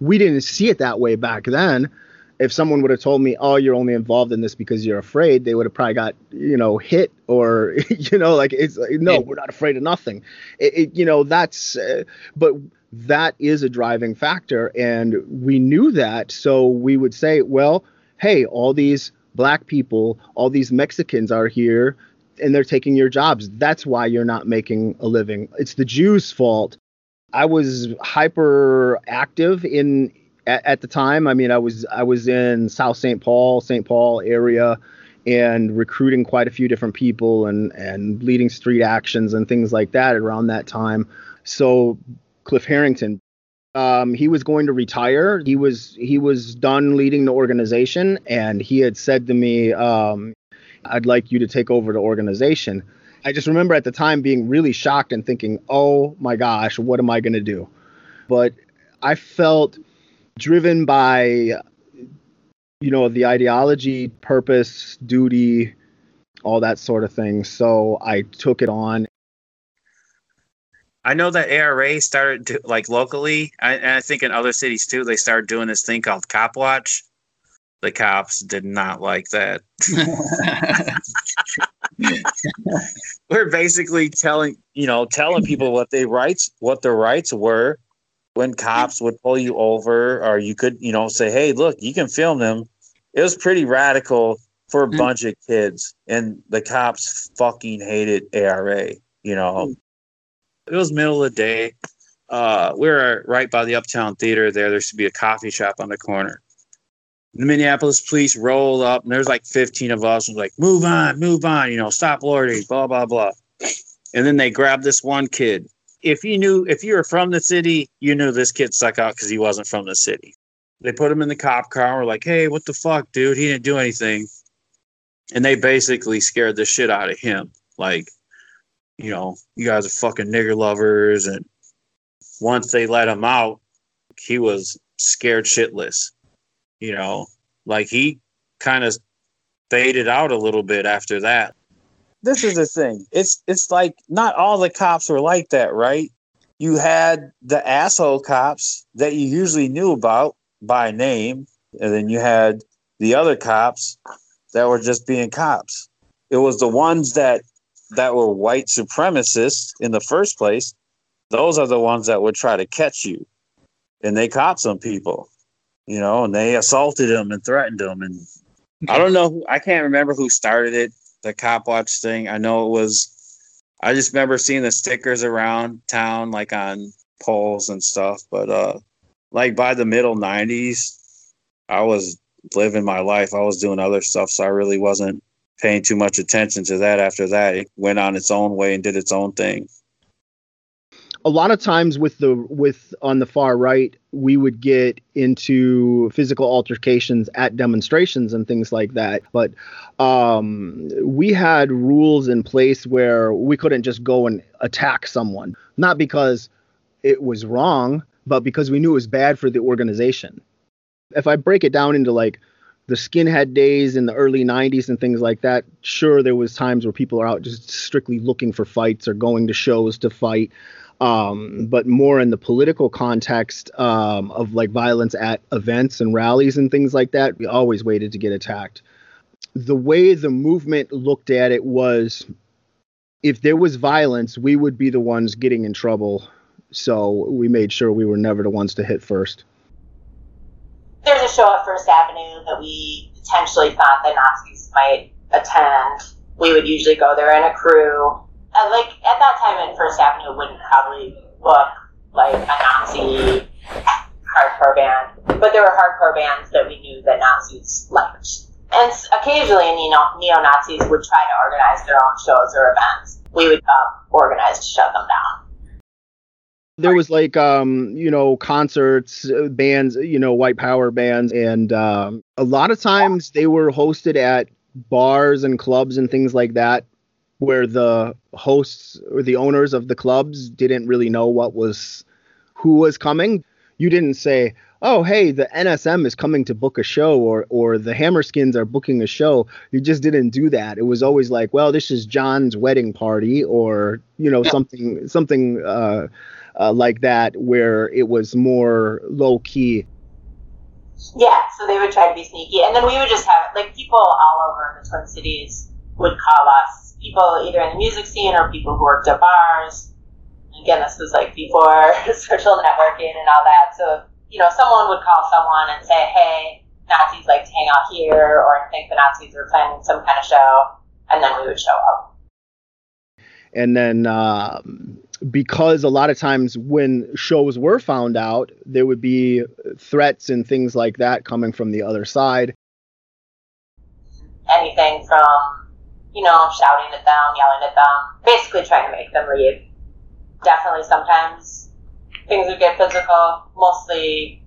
We didn't see it that way back then. If someone would have told me, "Oh, you're only involved in this because you're afraid," they would have probably got, you know, hit or, you know, like it's like, no, we're not afraid of nothing. It, it you know, that's, uh, but that is a driving factor, and we knew that, so we would say, well, hey, all these black people, all these Mexicans are here, and they're taking your jobs. That's why you're not making a living. It's the Jews' fault. I was hyper active in at, at the time. I mean, I was I was in South St. Paul, St. Paul area, and recruiting quite a few different people and and leading street actions and things like that around that time. So Cliff Herrington, um, he was going to retire. He was he was done leading the organization, and he had said to me, um, "I'd like you to take over the organization." I just remember at the time being really shocked and thinking, "Oh my gosh, what am I going to do?" But I felt driven by you know the ideology, purpose, duty, all that sort of thing. So I took it on. I know that ARA started to, like locally, I, and I think in other cities too. They started doing this thing called Cop Watch. The cops did not like that. We're basically telling you know telling people what they rights what their rights were when cops would pull you over, or you could you know say, hey, look, you can film them. It was pretty radical for a mm. bunch of kids, and the cops fucking hated ARA. You know, mm. It was middle of the day. Uh, we were right by the Uptown Theater. There, there to be a coffee shop on the corner. The Minneapolis police rolled up, and there's like 15 of us. And like, "Move on, move on, you know, stop loitering, blah blah blah." And then they grabbed this one kid. If you knew, if you were from the city, you knew this kid stuck out because he wasn't from the city. They put him in the cop car. We're like, "Hey, what the fuck, dude? He didn't do anything." And they basically scared the shit out of him. Like, you know, you guys are fucking nigger lovers. And once they let him out, he was scared shitless. You know, like he kind of faded out a little bit after that. This is the thing. It's it's like not all the cops were like that, right? You had the asshole cops that you usually knew about by name, and then you had the other cops that were just being cops. It was the ones that that were white supremacists in the first place. Those are the ones that would try to catch you, and they caught some people. you know, and they assaulted them and threatened them. And I don't know, I can't remember who started it, the cop watch thing. I know it was. I just remember seeing the stickers around town, like on poles and stuff. But uh, like by the middle '90s, I was living my life. I was doing other stuff, so I really wasn't paying too much attention to that. After that, it went on its own way and did its own thing. a lot of times with the with on the far right we would get into physical altercations at demonstrations and things like that but um, we had rules in place where we couldn't just go and attack someone not because it was wrong but because we knew it was bad for the organization if i break it down into like the skinhead days in the early 90s and things like that sure there was times where people are out just strictly looking for fights or going to shows to fight. Um, but more in the political context um, of like violence at events and rallies and things like that we always waited to get attacked. The way the movement looked at it was if there was violence we would be the ones getting in trouble. So we made sure we were never the ones to hit first There's a show at First Avenue that we potentially thought the Nazis might attend. We would usually go there in a crew. And like at that time at First Avenue wouldn't probably book like a Nazi hardcore band, but there were hardcore bands that we knew that Nazis liked. And occasionally neo- neo-Nazis would try to organize their own shows or events. We would uh, organize to shut them down. There was like um you know concerts uh, bands you know white power bands and um a lot of times they were hosted at bars and clubs and things like that where the hosts or the owners of the clubs didn't really know what was who was coming. You didn't say oh hey the nsm is coming to book a show or or the hammerskins are booking a show. You just didn't do that. It was always like well this is john's wedding party or you know something something uh, uh like that where it was more low key Yeah, so they would try to be sneaky, and then we would just have like people all over the Twin Cities would call us. People either in the music scene or people who worked at bars. Again, this was like before social networking and all that. So you know, someone would call someone and say, "Hey, Nazis like to hang out here," or I think the Nazis were planning some kind of show, and then we would show up. and then um, because a lot of times when shows were found out there would be threats and things like that coming from the other side Anything from you know shouting at them, yelling at them, basically trying to make them leave. Definitely, sometimes things would get physical. Mostly,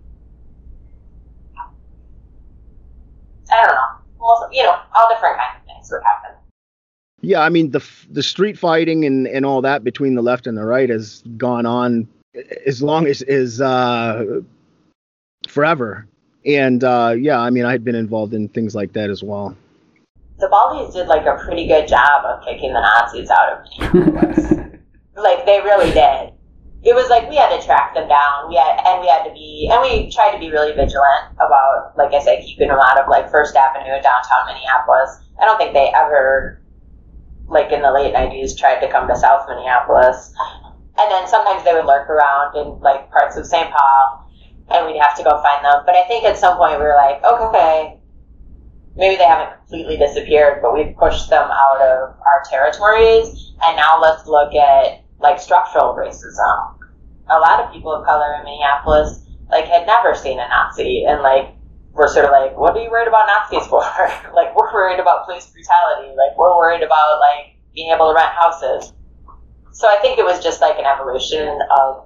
I don't know. Most, you know, all different kinds of things would happen. Yeah i mean the the street fighting and and all that between the left and the right has gone on as long as is uh forever and uh yeah i mean i had been involved in things like that as well The Baldies did like a pretty good job of kicking the Nazis out of Minneapolis. like they really did. It was like we had to track them down. We had and we had to be and we tried to be really vigilant about, like I said, keeping them out of like First Avenue, downtown Minneapolis. I don't think they ever, like in the late '90s, tried to come to South Minneapolis. And then sometimes they would lurk around in like parts of St. Paul, and we'd have to go find them. But I think at some point we were like, okay, maybe they haven't completely disappeared, but we've pushed them out of our territories, and now let's look at like structural racism. A lot of people of color in Minneapolis like had never seen a Nazi, and like we're sort of like, what are you worried about Nazis for? like we're worried about police brutality. Like we're worried about like being able to rent houses. So I think it was just like an evolution of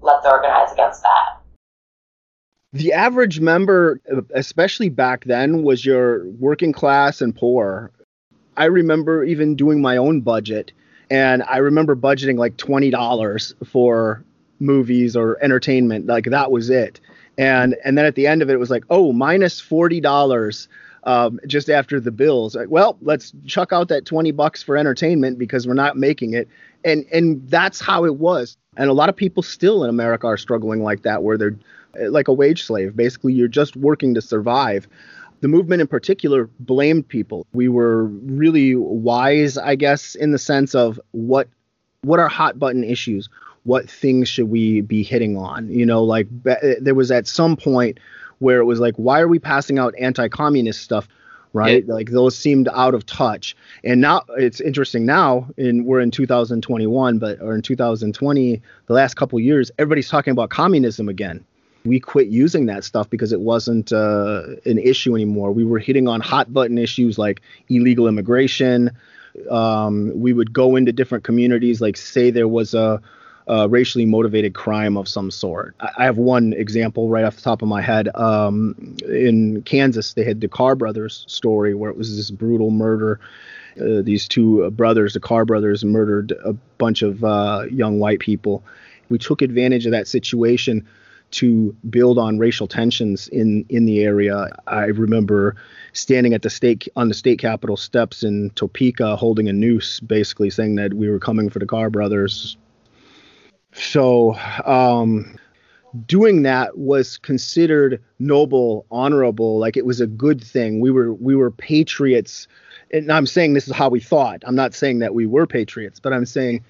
let's organize against that. the average member especially back then was your working class and poor i remember even doing my own budget and i remember budgeting like $20 for movies or entertainment like that was it and and then at the end of it it was like oh minus $40 um, just after the bills like, well let's chuck out that 20 bucks for entertainment because we're not making it and and that's how it was and a lot of people still in america are struggling like that where they're uh, like a wage slave. Basically, you're just working to survive. The movement in particular blamed people. We were really wise, I guess, in the sense of what what are hot button issues? What things should we be hitting on? You know, like be- there was at some point where it was like, why are we passing out anti-communist stuff? Right, like those seemed out of touch, and now it's interesting. Now, in we're in 2021, but or in 2020, the last couple years, everybody's talking about communism again. We quit using that stuff because it wasn't uh, an issue anymore. We were hitting on hot button issues like illegal immigration. Um, we would go into different communities, like say there was a uh, racially motivated crime of some sort. I, have one example right off the top of my head. Um, in Kansas, they had the Carr brothers story where it was this brutal murder. Uh, these two brothers, the Carr brothers, murdered a bunch of uh, young white people. We took advantage of that situation to build on racial tensions in in the area. I remember standing at the state on the state capitol steps in Topeka, holding a noose, basically saying that we were coming for the Carr brothers, so um, doing that was considered noble, honorable, like it was a good thing. We were we were patriots. And I'm saying this is how we thought. I'm not saying that we were patriots, but I'm saying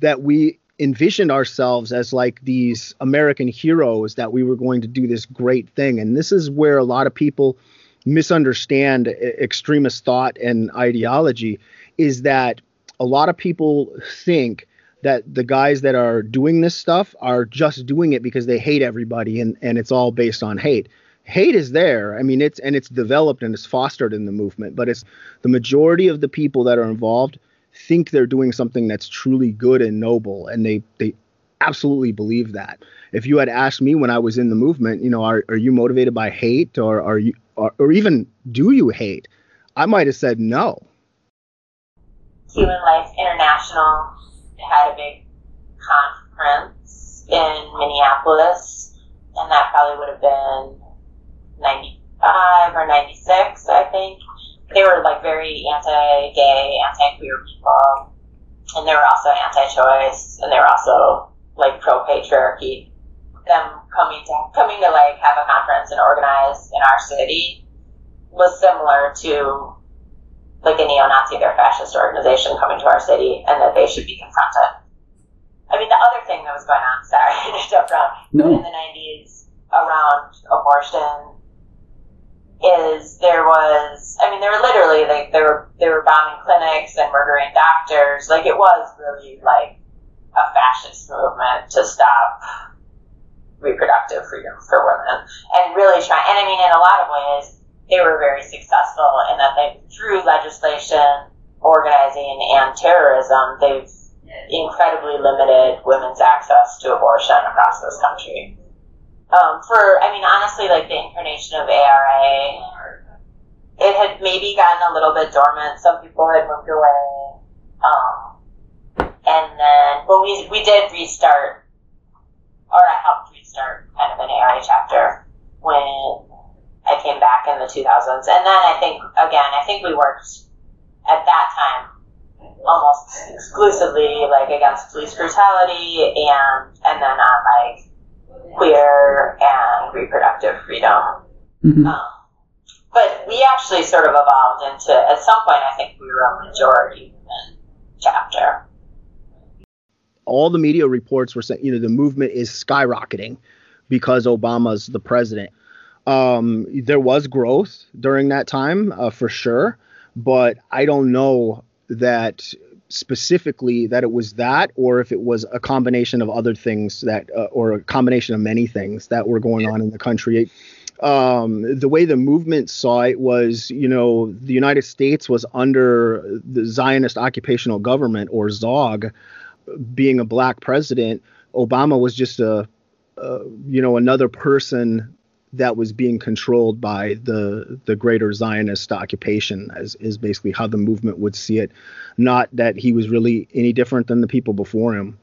that we envisioned ourselves as like these American heroes that we were going to do this great thing. And this is where a lot of people misunderstand extremist thought and ideology is that a lot of people think that the guys that are doing this stuff are just doing it because they hate everybody and, and it's all based on hate. Hate is there. I mean, it's and it's developed and it's fostered in the movement, but it's the majority of the people that are involved think they're doing something that's truly good and noble, and they they absolutely believe that. If you had asked me when I was in the movement, you know, are are you motivated by hate or are you or, or even do you hate? I might have said no. Human Life International had a big conference in Minneapolis, and that probably would have been 95 or 96, I think. They were like very anti gay, anti queer people, and they were also anti choice, and they were also like pro patriarchy. Them coming to coming to like have a conference and organize in our city was similar to like a neo-Nazi or fascist organization coming to our city and that they should be confronted. I mean, the other thing that was going on, sorry to jump around, no. in the 90s around abortion is there was, I mean, there were literally like, they were, they were bombing clinics and murdering doctors. Like, it was really like a fascist movement to stop reproductive freedom for women and really try, and I mean, in a lot of ways, they were very successful in that they, through legislation, organizing, and terrorism, they've incredibly limited women's access to abortion across this country. Um, for, I mean, honestly, like the incarnation of ARA, it had maybe gotten a little bit dormant. Some people had moved away. Um, and then, but we, we did restart, or I helped restart kind of an ARA chapter when I came back in the 2000s. And then I think, again, I think we worked at that time almost exclusively like against police brutality and, and then on like queer and reproductive freedom. Mm-hmm. Um, but we actually sort of evolved into, at some point, I think we were a majority women chapter. All the media reports were saying, you know, the movement is skyrocketing because Obama's the president. Um, there was growth during that time uh, for sure, but I don't know that specifically that it was that or if it was a combination of other things that uh, or a combination of many things that were going on in the country um, the way the movement saw it was, you know, the United States was under the Zionist occupational government or ZOG, being a black president. Obama was just a, uh, you know, another person that was being controlled by the the greater Zionist occupation, as is basically how the movement would see it. Not that he was really any different than the people before him.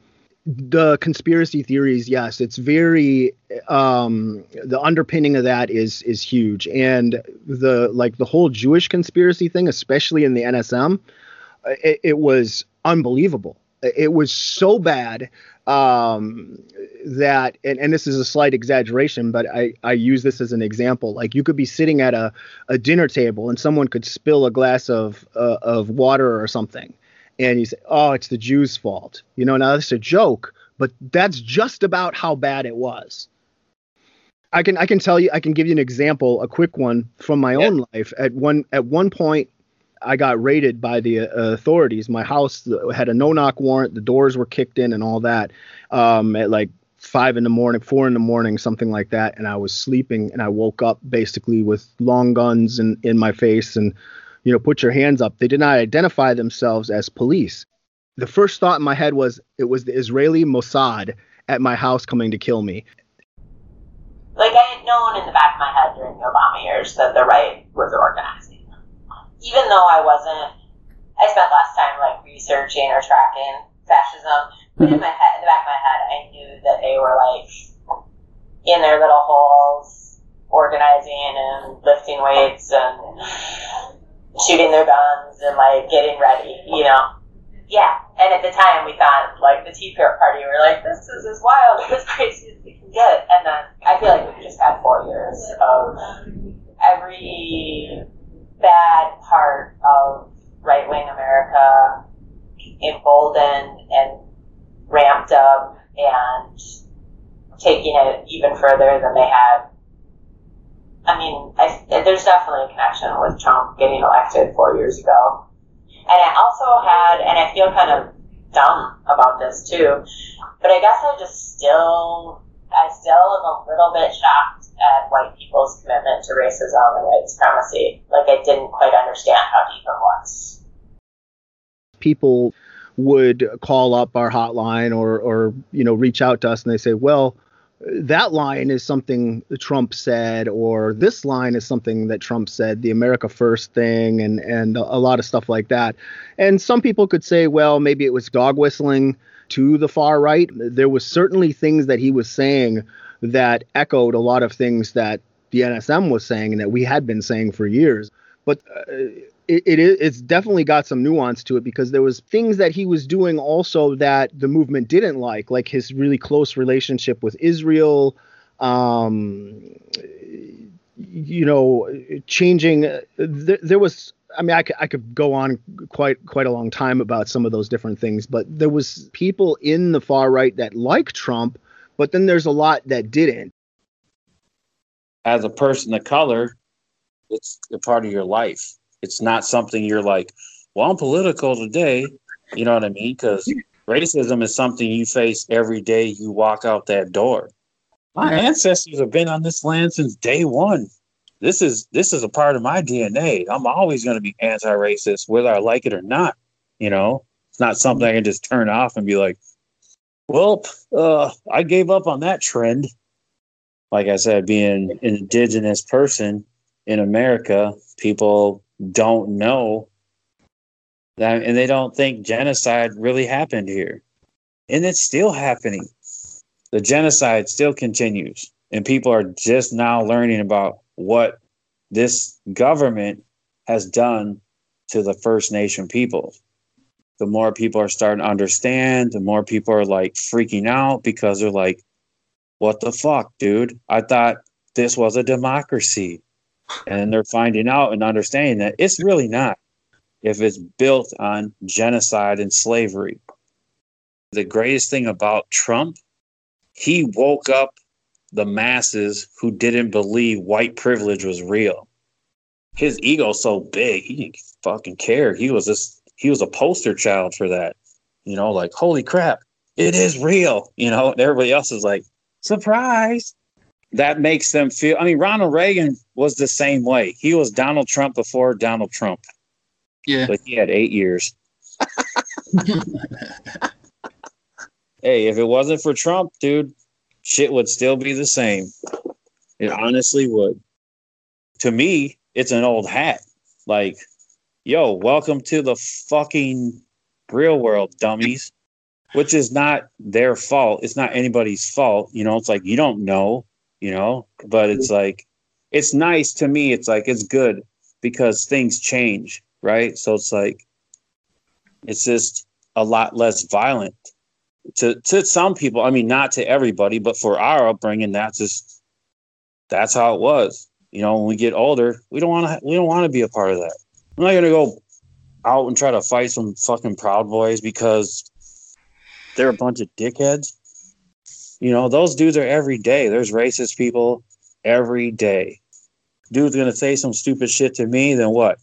The conspiracy theories, yes, it's very um, the underpinning of that is is huge, and the like the whole Jewish conspiracy thing, especially in the NSM, it, it was unbelievable. It was so bad um, that, and, and this is a slight exaggeration, but I, I use this as an example. Like you could be sitting at a, a dinner table and someone could spill a glass of, uh, of water or something. And you say, oh, it's the Jews' fault. You know, now that's a joke, but that's just about how bad it was. I can I can tell you I can give you an example, a quick one from my own life. At one at one point, I got raided by the uh, authorities. My house had a no knock warrant. The doors were kicked in and all that. Um, at like five in the morning, four in the morning, something like that. And I was sleeping, and I woke up basically with long guns in in my face and you know put your hands up. They did not identify themselves as police. The first thought in my head was it was the Israeli Mossad at my house coming to kill me. Like I had known in the back of my head during the Obama years that the right was organizing. Even though I wasn't, I spent less time like researching or tracking fascism. But in mm-hmm. my head, in the back of my head, I knew that they were like in their little holes, organizing and lifting weights and shooting their guns and like getting ready. You know, yeah. And at the time, we thought like the Tea Party. We were like, this is as wild, as crazy as we can get. And then I feel like we've just had four years of every bad part of right wing America emboldened and ramped up and taking it even further than they had. I mean, I, there's definitely a connection with Trump getting elected four years ago. And I also had, and I feel kind of dumb about this too, but I guess I just still, I still am a little bit shocked at white people's commitment to racism and white supremacy. Like I didn't quite understand how deep it was. People would call up our hotline or or you know reach out to us and they say, well, that line is something Trump said, or this line is something that Trump said, the America First thing, and and a lot of stuff like that. And some people could say, well, maybe it was dog whistling to the far right. There was certainly things that he was saying that echoed a lot of things that the NSM was saying and that we had been saying for years. But uh, it, it it's definitely got some nuance to it because there was things that he was doing also that the movement didn't like, like his really close relationship with Israel. Um, you know, changing. There, there was I mean, I could, I could go on quite quite a long time about some of those different things, but there was people in the far right that like Trump, but then there's a lot that didn't. As a person of color, it's a part of your life. It's not something you're like, well, I'm political today. You know what I mean? Because racism is something you face every day you walk out that door. My ancestors have been on this land since day one. This is this is a part of my DNA. I'm always going to be anti-racist, whether I like it or not. You know, it's not something I can just turn off and be like, "Well, uh, I gave up on that trend." Like I said, being an indigenous person in America, people don't know that, and they don't think genocide really happened here, and it's still happening. The genocide still continues, and people are just now learning about what this government has done to the First Nation people. The more people are starting to understand, the more people are like freaking out because they're like, what the fuck, dude? I thought this was a democracy. And they're finding out and understanding that it's really not if it's built on genocide and slavery. The greatest thing about Trump, he woke up the masses who didn't believe white privilege was real. His ego's so big, he didn't fucking care. He was just he was a poster child for that. You know, like, holy crap, it is real. You know, and everybody else is like, surprise. That makes them feel I mean, Ronald Reagan was the same way. He was Donald Trump before Donald Trump. Yeah. But he had eight years. hey, if it wasn't for Trump, dude, shit would still be the same. It honestly would. To me, it's an old hat. Like, yo, welcome to the fucking real world, dummies. Which is not their fault. It's not anybody's fault. You know, it's like you don't know, you know, but it's like it's nice to me. It's like it's good because things change, right? So it's like it's just a lot less violent to to some people. I mean, not to everybody, but for our upbringing, that's just that's how it was. You know, when we get older, we don't want to we don't want to be a part of that. I'm not gonna go out and try to fight some fucking proud boys because they're a bunch of dickheads. You know, those dudes are every day. There's racist people every day. Dude's gonna say some stupid shit to me, then what?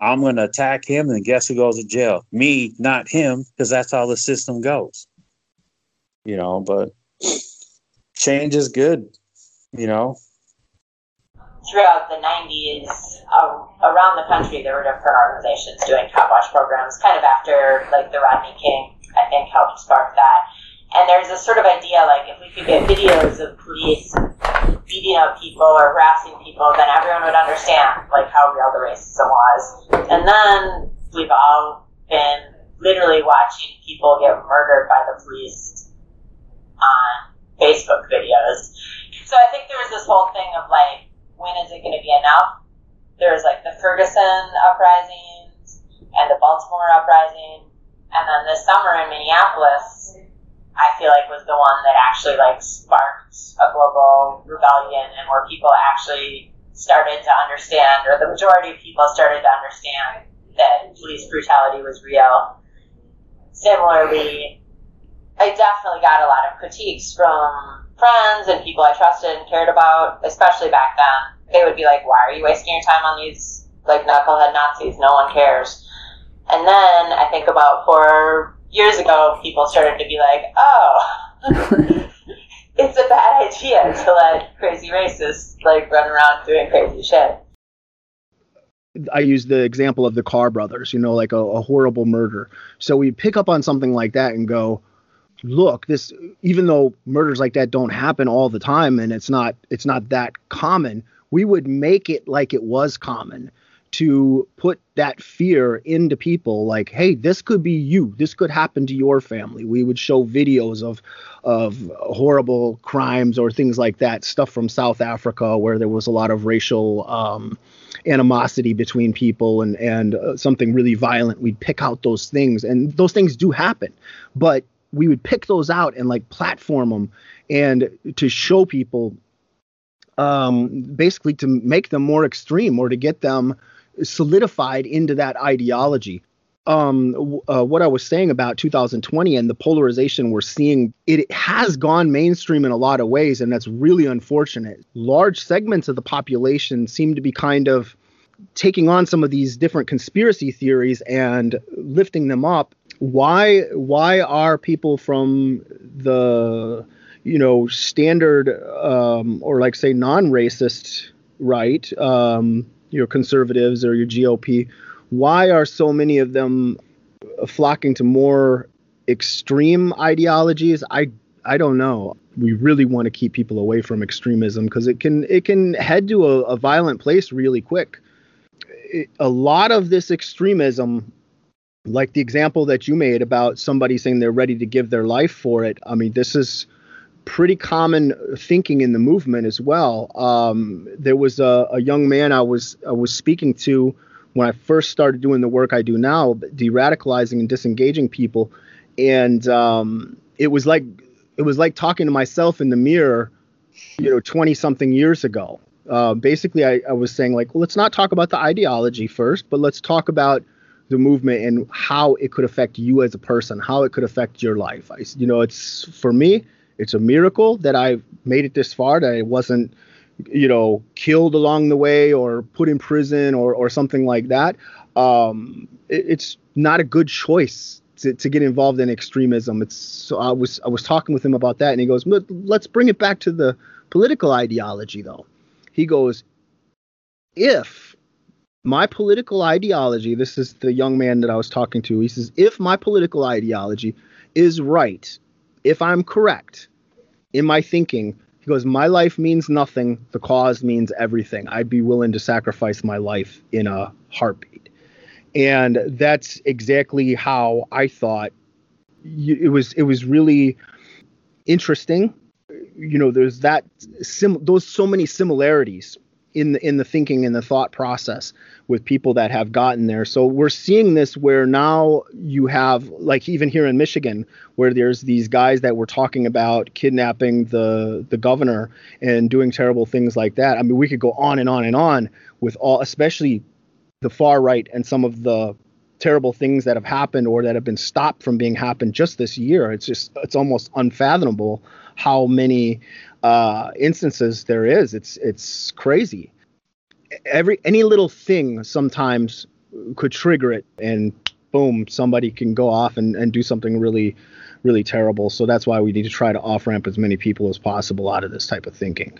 I'm gonna attack him, and guess who goes to jail? Me, not him, because that's how the system goes. You know, but change is good. You know, throughout the 90s, uh, around the country, there were different organizations doing cop watch programs, kind of after like the Rodney King, I think, helped spark that. And there's this sort of idea like if we could get videos of police beating up people or harassing people, then everyone would understand like how real the racism was. And then we've all been literally watching people get murdered by the police on Facebook videos. So I think there was this whole thing of like, when is it going to be enough? There was like the Ferguson uprisings and the Baltimore uprising, and then this summer in Minneapolis, I feel like was the one that actually like sparked a global rebellion and where people actually started to understand, or the majority of people started to understand that police brutality was real. Similarly, I definitely got a lot of critiques from friends and people I trusted and cared about, especially back then. They would be like, why are you wasting your time on these like knucklehead Nazis? No one cares. And then I think about four years ago, people started to be like, oh, it's a bad idea to let crazy racists like run around doing crazy shit. I use the example of the Carr brothers, you know, like a, a horrible murder. So we pick up on something like that and go, look this even though murders like that don't happen all the time and it's not it's not that common we would make it like it was common to put that fear into people like hey this could be you. This could happen to your family. We would show videos of of horrible crimes or things like that stuff from south africa where there was a lot of racial um, animosity between people and and uh, something really violent. We'd pick out those things and those things do happen. But we would pick those out and like platform them and to show people um, basically to make them more extreme or to get them solidified into that ideology. Um, uh, what I was saying about 2020 and the polarization we're seeing, it has gone mainstream in a lot of ways, and that's really unfortunate. Large segments of the population seem to be kind of taking on some of these different conspiracy theories and lifting them up why why are people from the you know standard um, or like say non-racist right um, your conservatives or your GOP why are so many of them flocking to more extreme ideologies? I I don't know. We really want to keep people away from extremism because it can it can head to a, a violent place really quick. It, a lot of this extremism like the example that you made about somebody saying they're ready to give their life for it. I mean, this is pretty common thinking in the movement as well. Um, there was a, a, young man I was I was speaking to when I first started doing the work I do now, de-radicalizing and disengaging people, and um, it was like it was like talking to myself in the mirror, you know, 20 something years ago. Uh, basically, I, I was saying like, well, let's not talk about the ideology first, but let's talk about the movement and how it could affect you as a person, how it could affect your life. I, you know, it's for me, it's a miracle that I made it this far, that I wasn't, you know, killed along the way or put in prison or, or something like that. Um, it, it's not a good choice to, to get involved in extremism. It's so I was I was talking with him about that, and he goes, "Let's bring it back to the political ideology, though." He goes, "If my political ideology, this is the young man that I was talking to. He says, if my political ideology is right, if I'm correct in my thinking, he goes, my life means nothing. The cause means everything. I'd be willing to sacrifice my life in a heartbeat. And that's exactly how I thought it was. It was really interesting. You know, there's that sim, those so many similarities in the in the thinking and the thought process with people that have gotten there. So we're seeing this where now you have like even here in Michigan where there's these guys that were talking about kidnapping the the governor and doing terrible things like that. I mean we could go on and on and on with all especially the far right and some of the terrible things that have happened or that have been stopped from being happened just this year. It's just it's almost unfathomable how many uh, instances there is. It's it's crazy. Every any little thing sometimes could trigger it, and boom, somebody can go off and, and do something really, really terrible. So that's why we need to try to off ramp as many people as possible out of this type of thinking.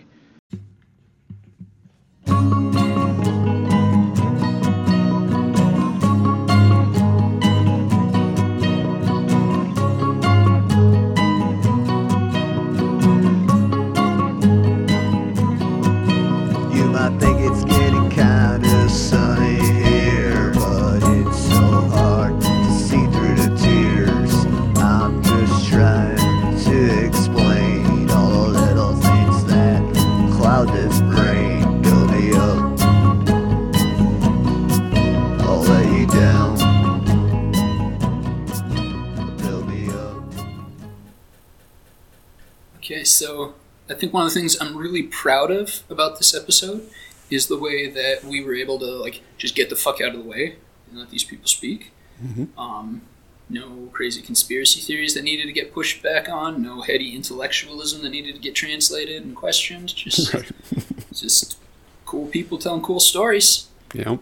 Okay, so I think one of the things I'm really proud of about this episode is the way that we were able to like just get the fuck out of the way and let these people speak. Mhm. Um, no crazy conspiracy theories that needed to get pushed back on. No heady intellectualism that needed to get translated and questioned. Just, just cool people telling cool stories. Yep.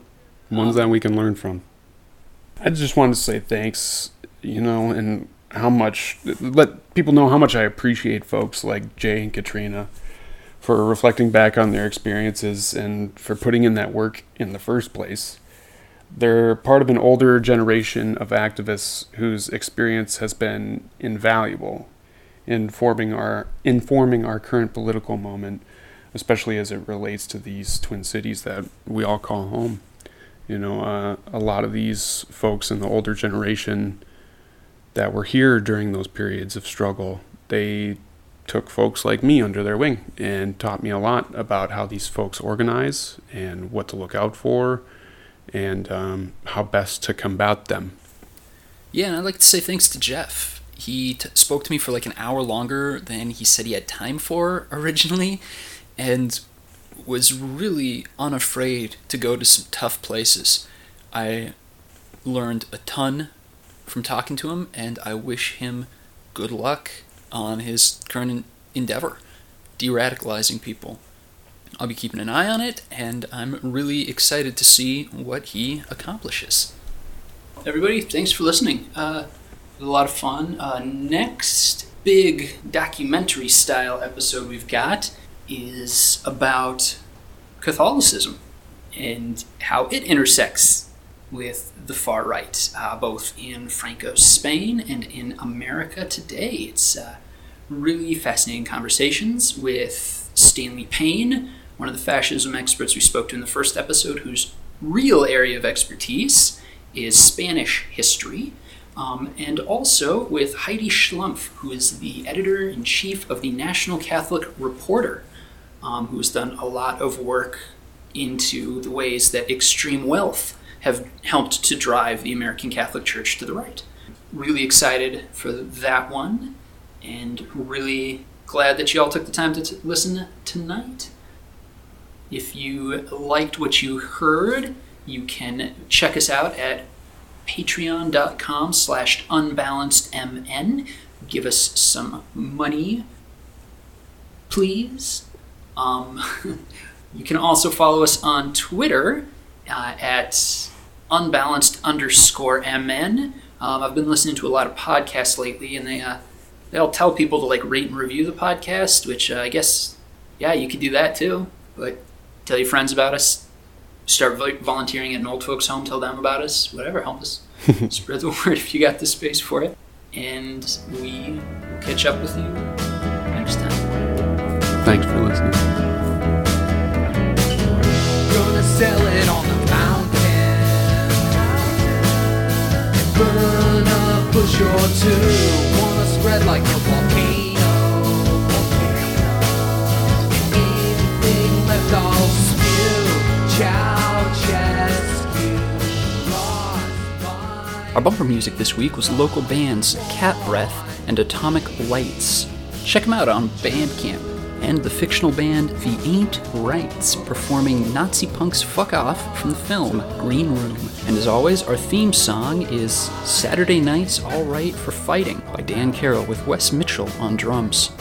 Ones that we can learn from. I just wanted to say thanks, you know, and how much, let people know how much I appreciate folks like Jay and Katrina for reflecting back on their experiences and for putting in that work in the first place. They're part of an older generation of activists whose experience has been invaluable in forming our informing our current political moment, especially as it relates to these twin cities that we all call home. You know, uh, a lot of these folks in the older generation that were here during those periods of struggle, they took folks like me under their wing and taught me a lot about how these folks organize and what to look out for and um, how best to combat them. Yeah, and I'd like to say thanks to Jeff. He t- spoke to me for like an hour longer than he said he had time for originally, and was really unafraid to go to some tough places. I learned a ton from talking to him, and I wish him good luck on his current endeavor, de radicalizing people. I'll be keeping an eye on it, and I'm really excited to see what he accomplishes. Everybody, thanks for listening. Uh, a lot of fun. Uh, next big documentary style episode we've got is about Catholicism and how it intersects with the far right, uh, both in Franco's Spain and in America today. It's uh, really fascinating conversations with Stanley Payne, one of the fascism experts we spoke to in the first episode, whose real area of expertise is Spanish history. Um, and also with Heidi Schlumpf, who is the editor in chief of the National Catholic Reporter, um, who has done a lot of work into the ways that extreme wealth have helped to drive the American Catholic Church to the right. Really excited for that one, and really glad that you all took the time to t- listen tonight. If you liked what you heard, you can check us out at patreon.com slash unbalancedmn. Give us some money, please. Um, you can also follow us on Twitter uh, at unbalanced underscore mn. Um, I've been listening to a lot of podcasts lately, and they uh, they'll tell people to like rate and review the podcast, which uh, I guess yeah, you could do that too. But tell your friends about us. Start vo- volunteering at an old folks' home. Tell them about us. Whatever, help us spread the word if you got the space for it. And we will catch up with you next time. Thanks for listening. Burn a bush or two. Wanna spread like a volcano. Anything left I'll spew. Ceausescu. Our bumper music this week was local bands Cat Breath and Atomic Lights. Check them out on Bandcamp. And the fictional band The Ain't Rights performing Nazi Punk's Fuck Off from the film Green Room. And as always, our theme song is Saturday Night's All Right for Fighting by Dan Carroll with Wes Mitchell on drums.